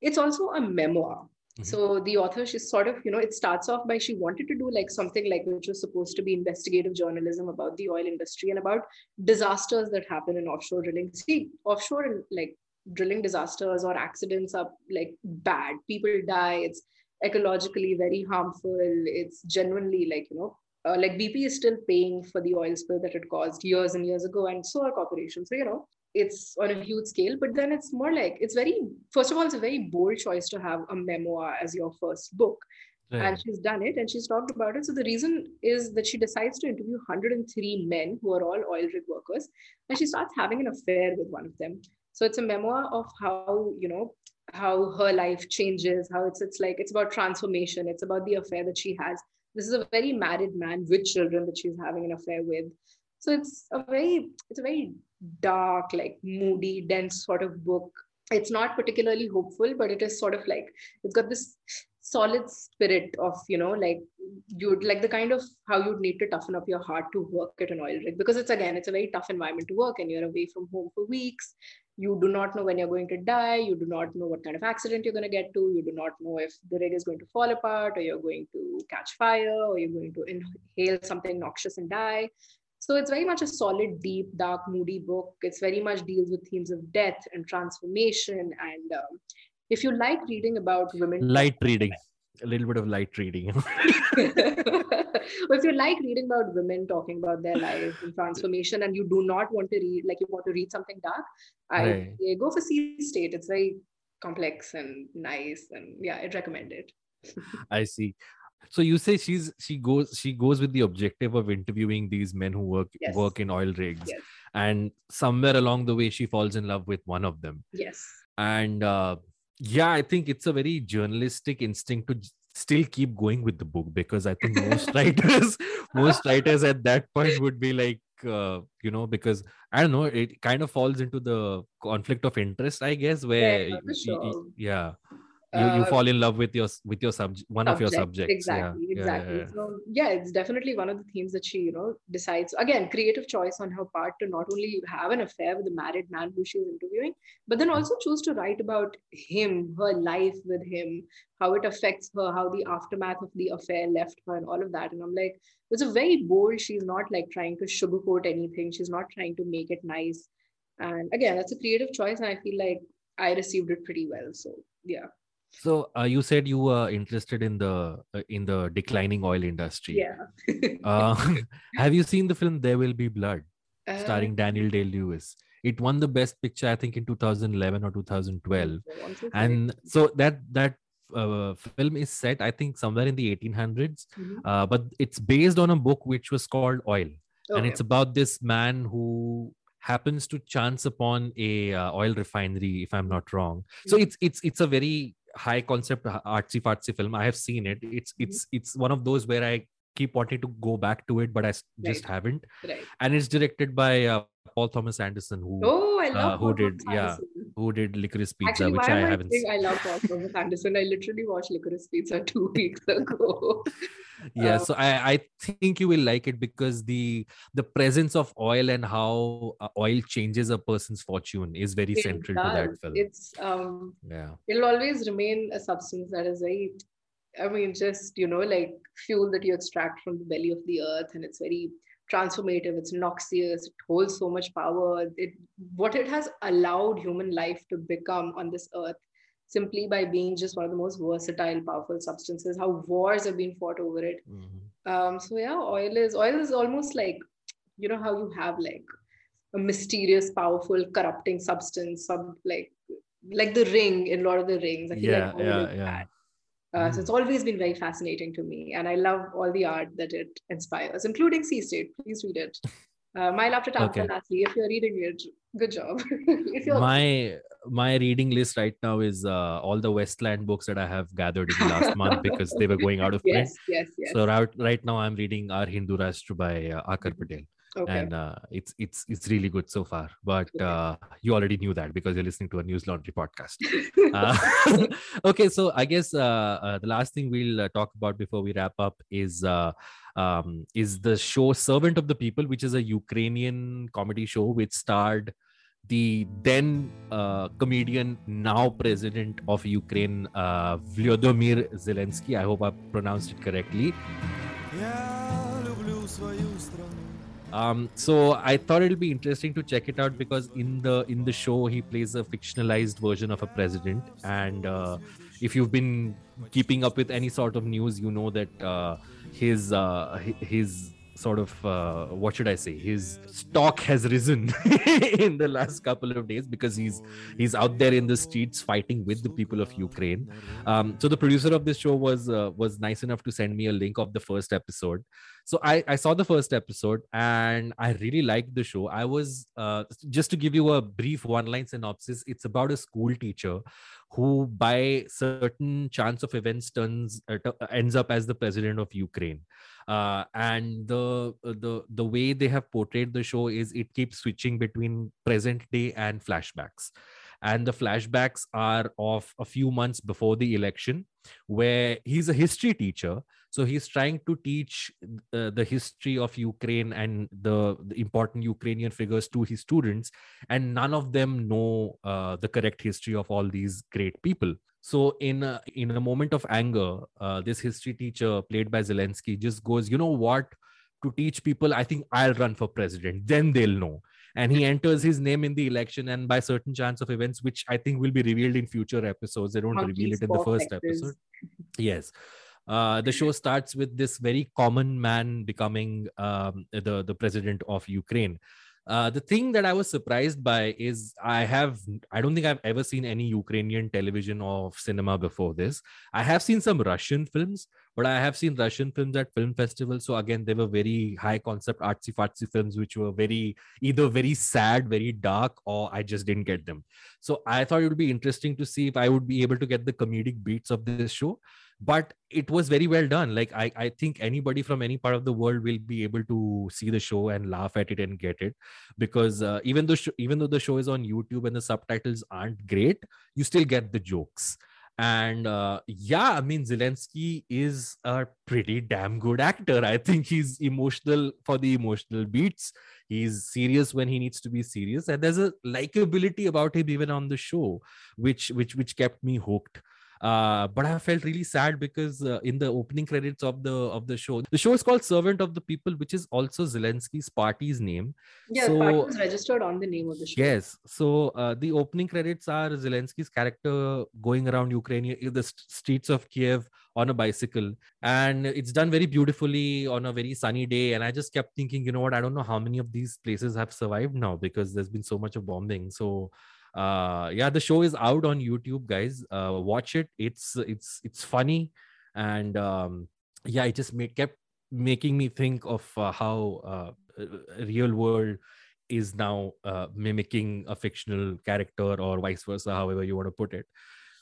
it's also a memoir. So the author, she's sort of, you know, it starts off by she wanted to do like something like which was supposed to be investigative journalism about the oil industry and about disasters that happen in offshore drilling. See, offshore and like drilling disasters or accidents are like bad. People die. It's ecologically very harmful. It's genuinely like, you know, uh, like BP is still paying for the oil spill that it caused years and years ago, and so are corporations. So, you know, it's on a huge scale, but then it's more like it's very, first of all, it's a very bold choice to have a memoir as your first book. Right. And she's done it and she's talked about it. So the reason is that she decides to interview 103 men who are all oil rig workers, and she starts having an affair with one of them. So it's a memoir of how, you know, how her life changes, how it's it's like it's about transformation, it's about the affair that she has. This is a very married man with children that she's having an affair with. So it's a very, it's a very dark, like moody, dense sort of book. It's not particularly hopeful, but it is sort of like it's got this solid spirit of you know like you'd like the kind of how you'd need to toughen up your heart to work at an oil rig because it's again it's a very tough environment to work and you're away from home for weeks you do not know when you're going to die. You do not know what kind of accident you're going to get to. You do not know if the rig is going to fall apart or you're going to catch fire or you're going to inhale something noxious and die. So it's very much a solid deep dark moody book. It's very much deals with themes of death and transformation. And um, if you like reading about women light reading a little bit of light reading. But if you like reading about women talking about their life and transformation and you do not want to read like you want to read something dark i Right. go for sea state. It's very complex and nice and yeah i'd recommend it. I see. So you say she's she goes she goes with the objective of interviewing these men who work Yes. work in oil rigs yes. and somewhere along the way she falls in love with one of them. Yes. And uh, yeah i think it's a very journalistic instinct to still keep going with the book because i think most writers most writers at that point would be like uh, you know because i don't know it kind of falls into the conflict of interest i guess where Yeah, sure. yeah you, you Uh, fall in love with your with your subject one of your subjects. Exactly yeah, exactly. yeah, yeah. so yeah it's definitely one of the themes that she you know decides again creative choice on her part to not only have an affair with a married man who she's interviewing but then also choose to write about him her life with him how it affects her how the aftermath of the affair left her and all of that. And i'm like it's a very bold she's not like trying to sugarcoat anything. She's not trying to make it nice. And again that's a creative choice and i feel like i received it pretty well. So yeah so uh, you said you were interested in the uh, in the declining oil industry yeah uh, have you seen the film there will be blood Uh, starring Daniel Day Lewis. It won the best picture, I think, in 2011 or 2012. I'm so sorry. And so that that uh, film is set, I think, somewhere in the 1800s. Mhm. Uh, but it's based on a book which was called Oil, and it's about this man who happens to chance upon a uh, oil refinery, if I'm not wrong. So Mhm. it's it's it's a very high concept uh, artsy fartsy film. I have seen it. It's Mhm. it's it's one of those where I keep wanting to go back to it, but I s- just Right. haven't right and it's directed by uh, Paul Thomas Anderson, who Oh, I love uh, who Paul did Thomas yeah Anderson. who did Licorice Pizza, Actually, which I haven't. seen. I love Paul Thomas Anderson? I literally watched Licorice Pizza two weeks ago. Yeah, Um, so I I think you will like it because the the presence of oil and how uh, oil changes a person's fortune is very it central to that film. It's um, yeah, it'll always remain a substance that is very, I mean, just you know, like fuel that you extract from the belly of the earth, and it's very transformative. It's noxious. It holds so much power. It what it has allowed human life to become on this earth simply by being just one of the most versatile, powerful substances. How wars have been fought over it. Mhm. Um, so yeah, oil is oil is almost like you know how you have like a mysterious, powerful, corrupting substance, some like like the ring in Lord of the Rings. I feel yeah, like yeah, yeah. Uh, So it's always been very fascinating to me, and I love all the art that it inspires, including Sea State. Please read it. Uh, Mile After Tantra, Okay. lastly, if you're reading it, good job. My my reading list right now is uh, all the Westland books that I have gathered in the last month because they were going out of print. yes, yes, yes. So right, right now I'm reading Our Hindu Rashtra by uh, Aakar Patel okay. and uh, it's it's it's really good so far but uh, you already knew that because you're listening to a newslaundry podcast. Uh, okay so i guess uh, uh, the last thing we'll uh, talk about before we wrap up is um, is the show servant of the people which is a ukrainian comedy show which starred the then comedian now president of ukraine volodymyr zelensky. I hope i pronounced it correctly. Yeah, um, so I thought it'll be interesting to check it out because in the in the show he plays a fictionalized version of a president, and uh, if you've been keeping up with any sort of news, you know that uh, his uh, his sort of uh, what should I say? His stock has risen in the last couple of days because he's he's out there in the streets fighting with the people of Ukraine. Um, so the producer of this show was uh, was nice enough to send me a link of the first episode. So I, I saw the first episode and I really liked the show. I was uh, just to give you a brief one line synopsis. It's about a school teacher who, by certain chance of events, turns uh, ends up as the president of Ukraine. Uh, and the the the way they have portrayed the show is it keeps switching between present day and flashbacks and the flashbacks are of a few months before the election where he's a history teacher. So he's trying to teach uh, the history of ukraine and the, the important ukrainian figures to his students. And none of them know uh, the correct history of all these great people. So in a, in a moment of anger uh, this history teacher played by zelensky just goes you know what? To teach people i think i'll run for president. Then they'll know and he enters his name in the election and by certain chance of events which i think will be revealed in future episodes. They don't Monkey reveal it in the first actors. episode. Yes. Uh, the show starts with this very common man becoming um, the the president of ukraine uh, the thing that I was surprised by is I have I don't think I've ever seen any Ukrainian television or cinema before this. I have seen some Russian films, but I have seen Russian films at film festivals. So again, they were very high concept artsy fartsy films, which were very either very sad, very dark, or I just didn't get them. So I thought it would be interesting to see if I would be able to get the comedic beats of this show but it was very well done. Like I, I think anybody from any part of the world will be able to see the show and laugh at it and get it. Because uh, even though sh- even though the show is on youtube and the subtitles aren't great you still get the jokes. And uh, yeah i mean zelensky is a pretty damn good actor. I think he's emotional for the emotional beats. He's serious when he needs to be serious. And there's a likability about him even on the show which which which kept me hooked uh, but I felt really sad because uh, in the opening credits of the of the show, the show is called "Servant of the People," which is also Zelensky's party's name. Yeah, so, the party was registered on the name of the show. Yes. So uh, the opening credits are Zelensky's character going around Ukraine, the streets of Kiev on a bicycle, and it's done very beautifully on a very sunny day. And I just kept thinking, you know what? I don't know how many of these places have survived now because there's been so much of bombing. So uh yeah the show is out on youtube guys. Uh watch it. It's it's it's funny. And um yeah it just made, kept making me think of uh, how uh, real world is now uh, mimicking a fictional character or vice versa however you want to put it.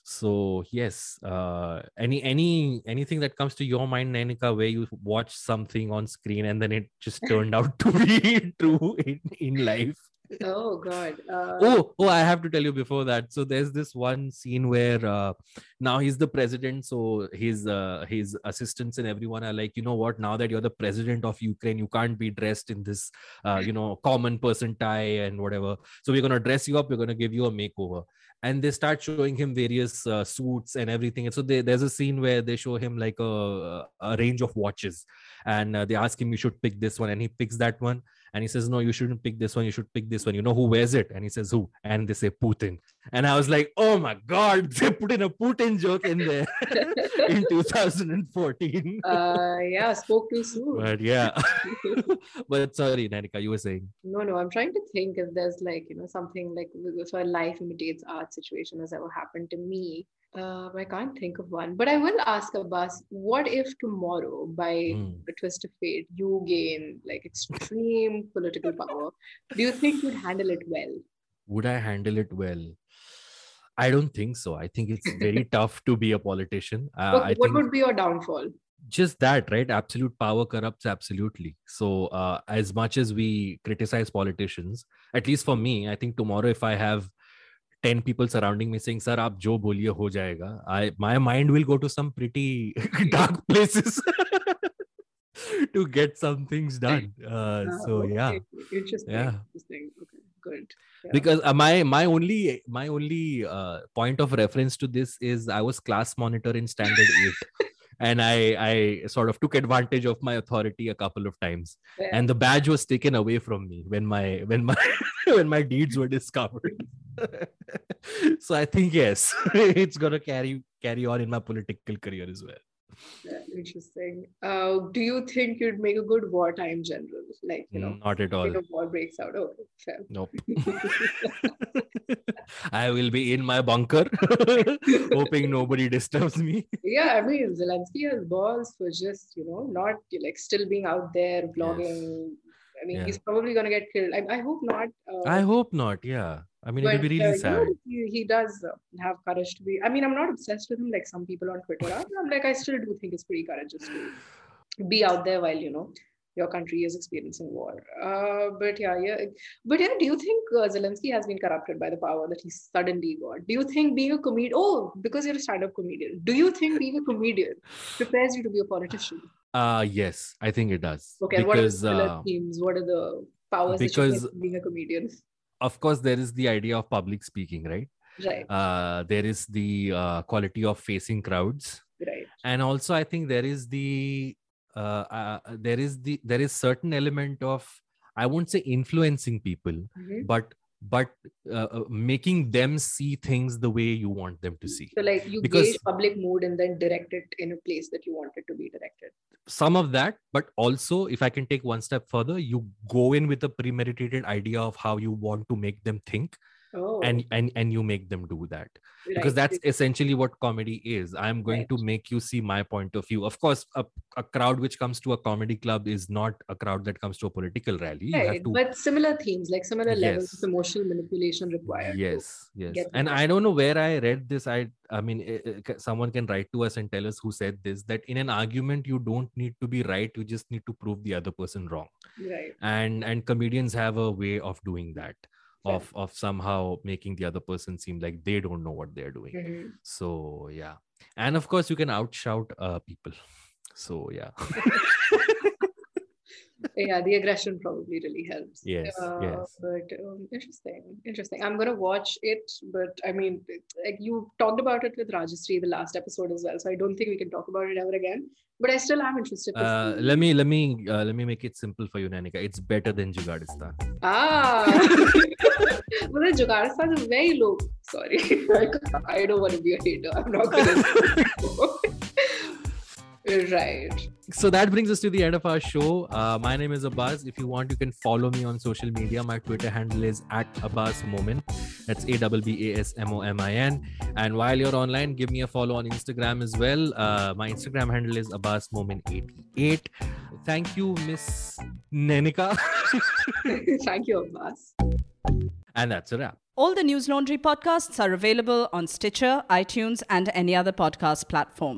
So yes uh any any anything that comes to your mind nainika where you watch something on screen and then it just turned out to be true in, in life Oh God. Uh, oh oh i have to tell you before that. So there's this one scene where uh, now he's the president so his uh, his assistants and everyone are like you know what? Now that you're the president of ukraine you can't be dressed in this uh, you know common person tie and whatever. So we're going to dress you up we're going to give you a makeover. And they start showing him various uh, suits and everything. And so they, there's a scene where they show him like a, a range of watches. And uh, they ask him you should pick this one. And he picks that one and he says no you shouldn't pick this one you should pick this one. You know who wears it? And he says who? And they say putin. And i was like oh my god they put in a putin joke in there in 2014 uh, yeah, spoke too soon. but yeah. But sorry nainika you were saying. No, no, I'm trying to think if there's like, you know, something like if a life imitates art situation has ever happened to me. Uh, I can't think of one. But I will ask Abbas, what if tomorrow, by Hmm. a twist of fate, you gain like extreme political power? Do you think you'd handle it well? would i handle it well i don't think so i think it's very tough to be a politician uh, what i what think would be your downfall? just that right absolute power corrupts absolutely so uh, as much as we criticize politicians at least for me i think tomorrow if i have 10 people surrounding me saying sir aap jo boliye ho jayega i my mind will go to some pretty dark places to get some things done uh, Uh, so yeah Interesting. yeah Interesting. Okay, good. Yeah. because uh, my my only my only uh, point of reference to this is i was class monitor in standard 8 and I I sort of took advantage of my authority a couple of times, Yeah. and the badge was taken away from me when my when my when my deeds were discovered. so I think yes, it's gonna carry carry on in my political career as well. Interesting. Uh, do you think you'd make a good wartime general? Like, you know, Not at all. if a war breaks out. Oh, fair. Nope. I will be in my bunker, hoping nobody disturbs me. Yeah, I mean, Zelensky has balls for just, you know, not like still being out there vlogging. I mean, Yeah. he's probably going to get killed. I, I hope not. Uh, I hope not. Yeah. I mean, but, be uh, really you know, he, he does have courage to be. I mean, I'm not obsessed with him like some people on Twitter are. I'm like, I still do think it's pretty courageous to be out there while, you know, your country is experiencing war. Uh, but yeah, yeah. But yeah, do you think uh, Zelensky has been corrupted by the power that he suddenly got? Do you think being a comedian, oh, because you're a stand up comedian, do you think being a comedian prepares you to be a politician? Uh yes, I think it does. Okay, what are the uh, themes? What are the powers that you because- being a comedian? Of course there is the idea of public speaking, right? Right, Uh there is the uh, quality of facing crowds. right. and also i think there is the uh, uh, there is the there is certain element of i won't say influencing people Mhm. but but uh, uh, making them see things the way you want them to see So like you Because- gauge public mood and then direct it in a place that you want it to be directed. some of that but also if i can take one step further you go in with a premeditated idea of how you want to make them think Oh, and and and you make them do that. Because that's essentially what comedy is. I'm going to make you see my point of view. Of course a, a crowd which comes to a comedy club is not a crowd that comes to a political rally. Right. to But similar themes, like similar levels Yes. of emotional manipulation required. yes. Yes. and i don't know where i read this. I i mean eh, eh, ca- someone can write to us and tell us who said this that in an argument you don't need to be right. You just need to prove the other person wrong. Right. and and comedians have a way of doing that of of somehow making the other person seem like they don't know what they're doing. Mhm. so yeah. And of course you can outshout uh, people. So yeah yeah, the aggression probably really helps. Yes, Uh, yes. But um, interesting, interesting. I'm gonna watch it, but I mean, like you talked about it with Rajastri the last episode as well, so I don't think we can talk about it ever again. But I still am interested. Uh, let me let me uh, let me make it simple for you nainika it's better than jugaadistan Ah, but then Jugaadistan is very low. Sorry, I don't want to be a hater. I'm not gonna. right. so that brings us to the end of our show uh, my name is abbas if you want you can follow me on social media my twitter handle is at abbas momin that's A W B A S M O M I N. and while you're online give me a follow on instagram as well uh, my instagram handle is abbas momin88 thank you miss nainika Thank you, Abbas. and that's a wrap All the Newslaundry podcasts are available on Stitcher, iTunes, and any other podcast platform.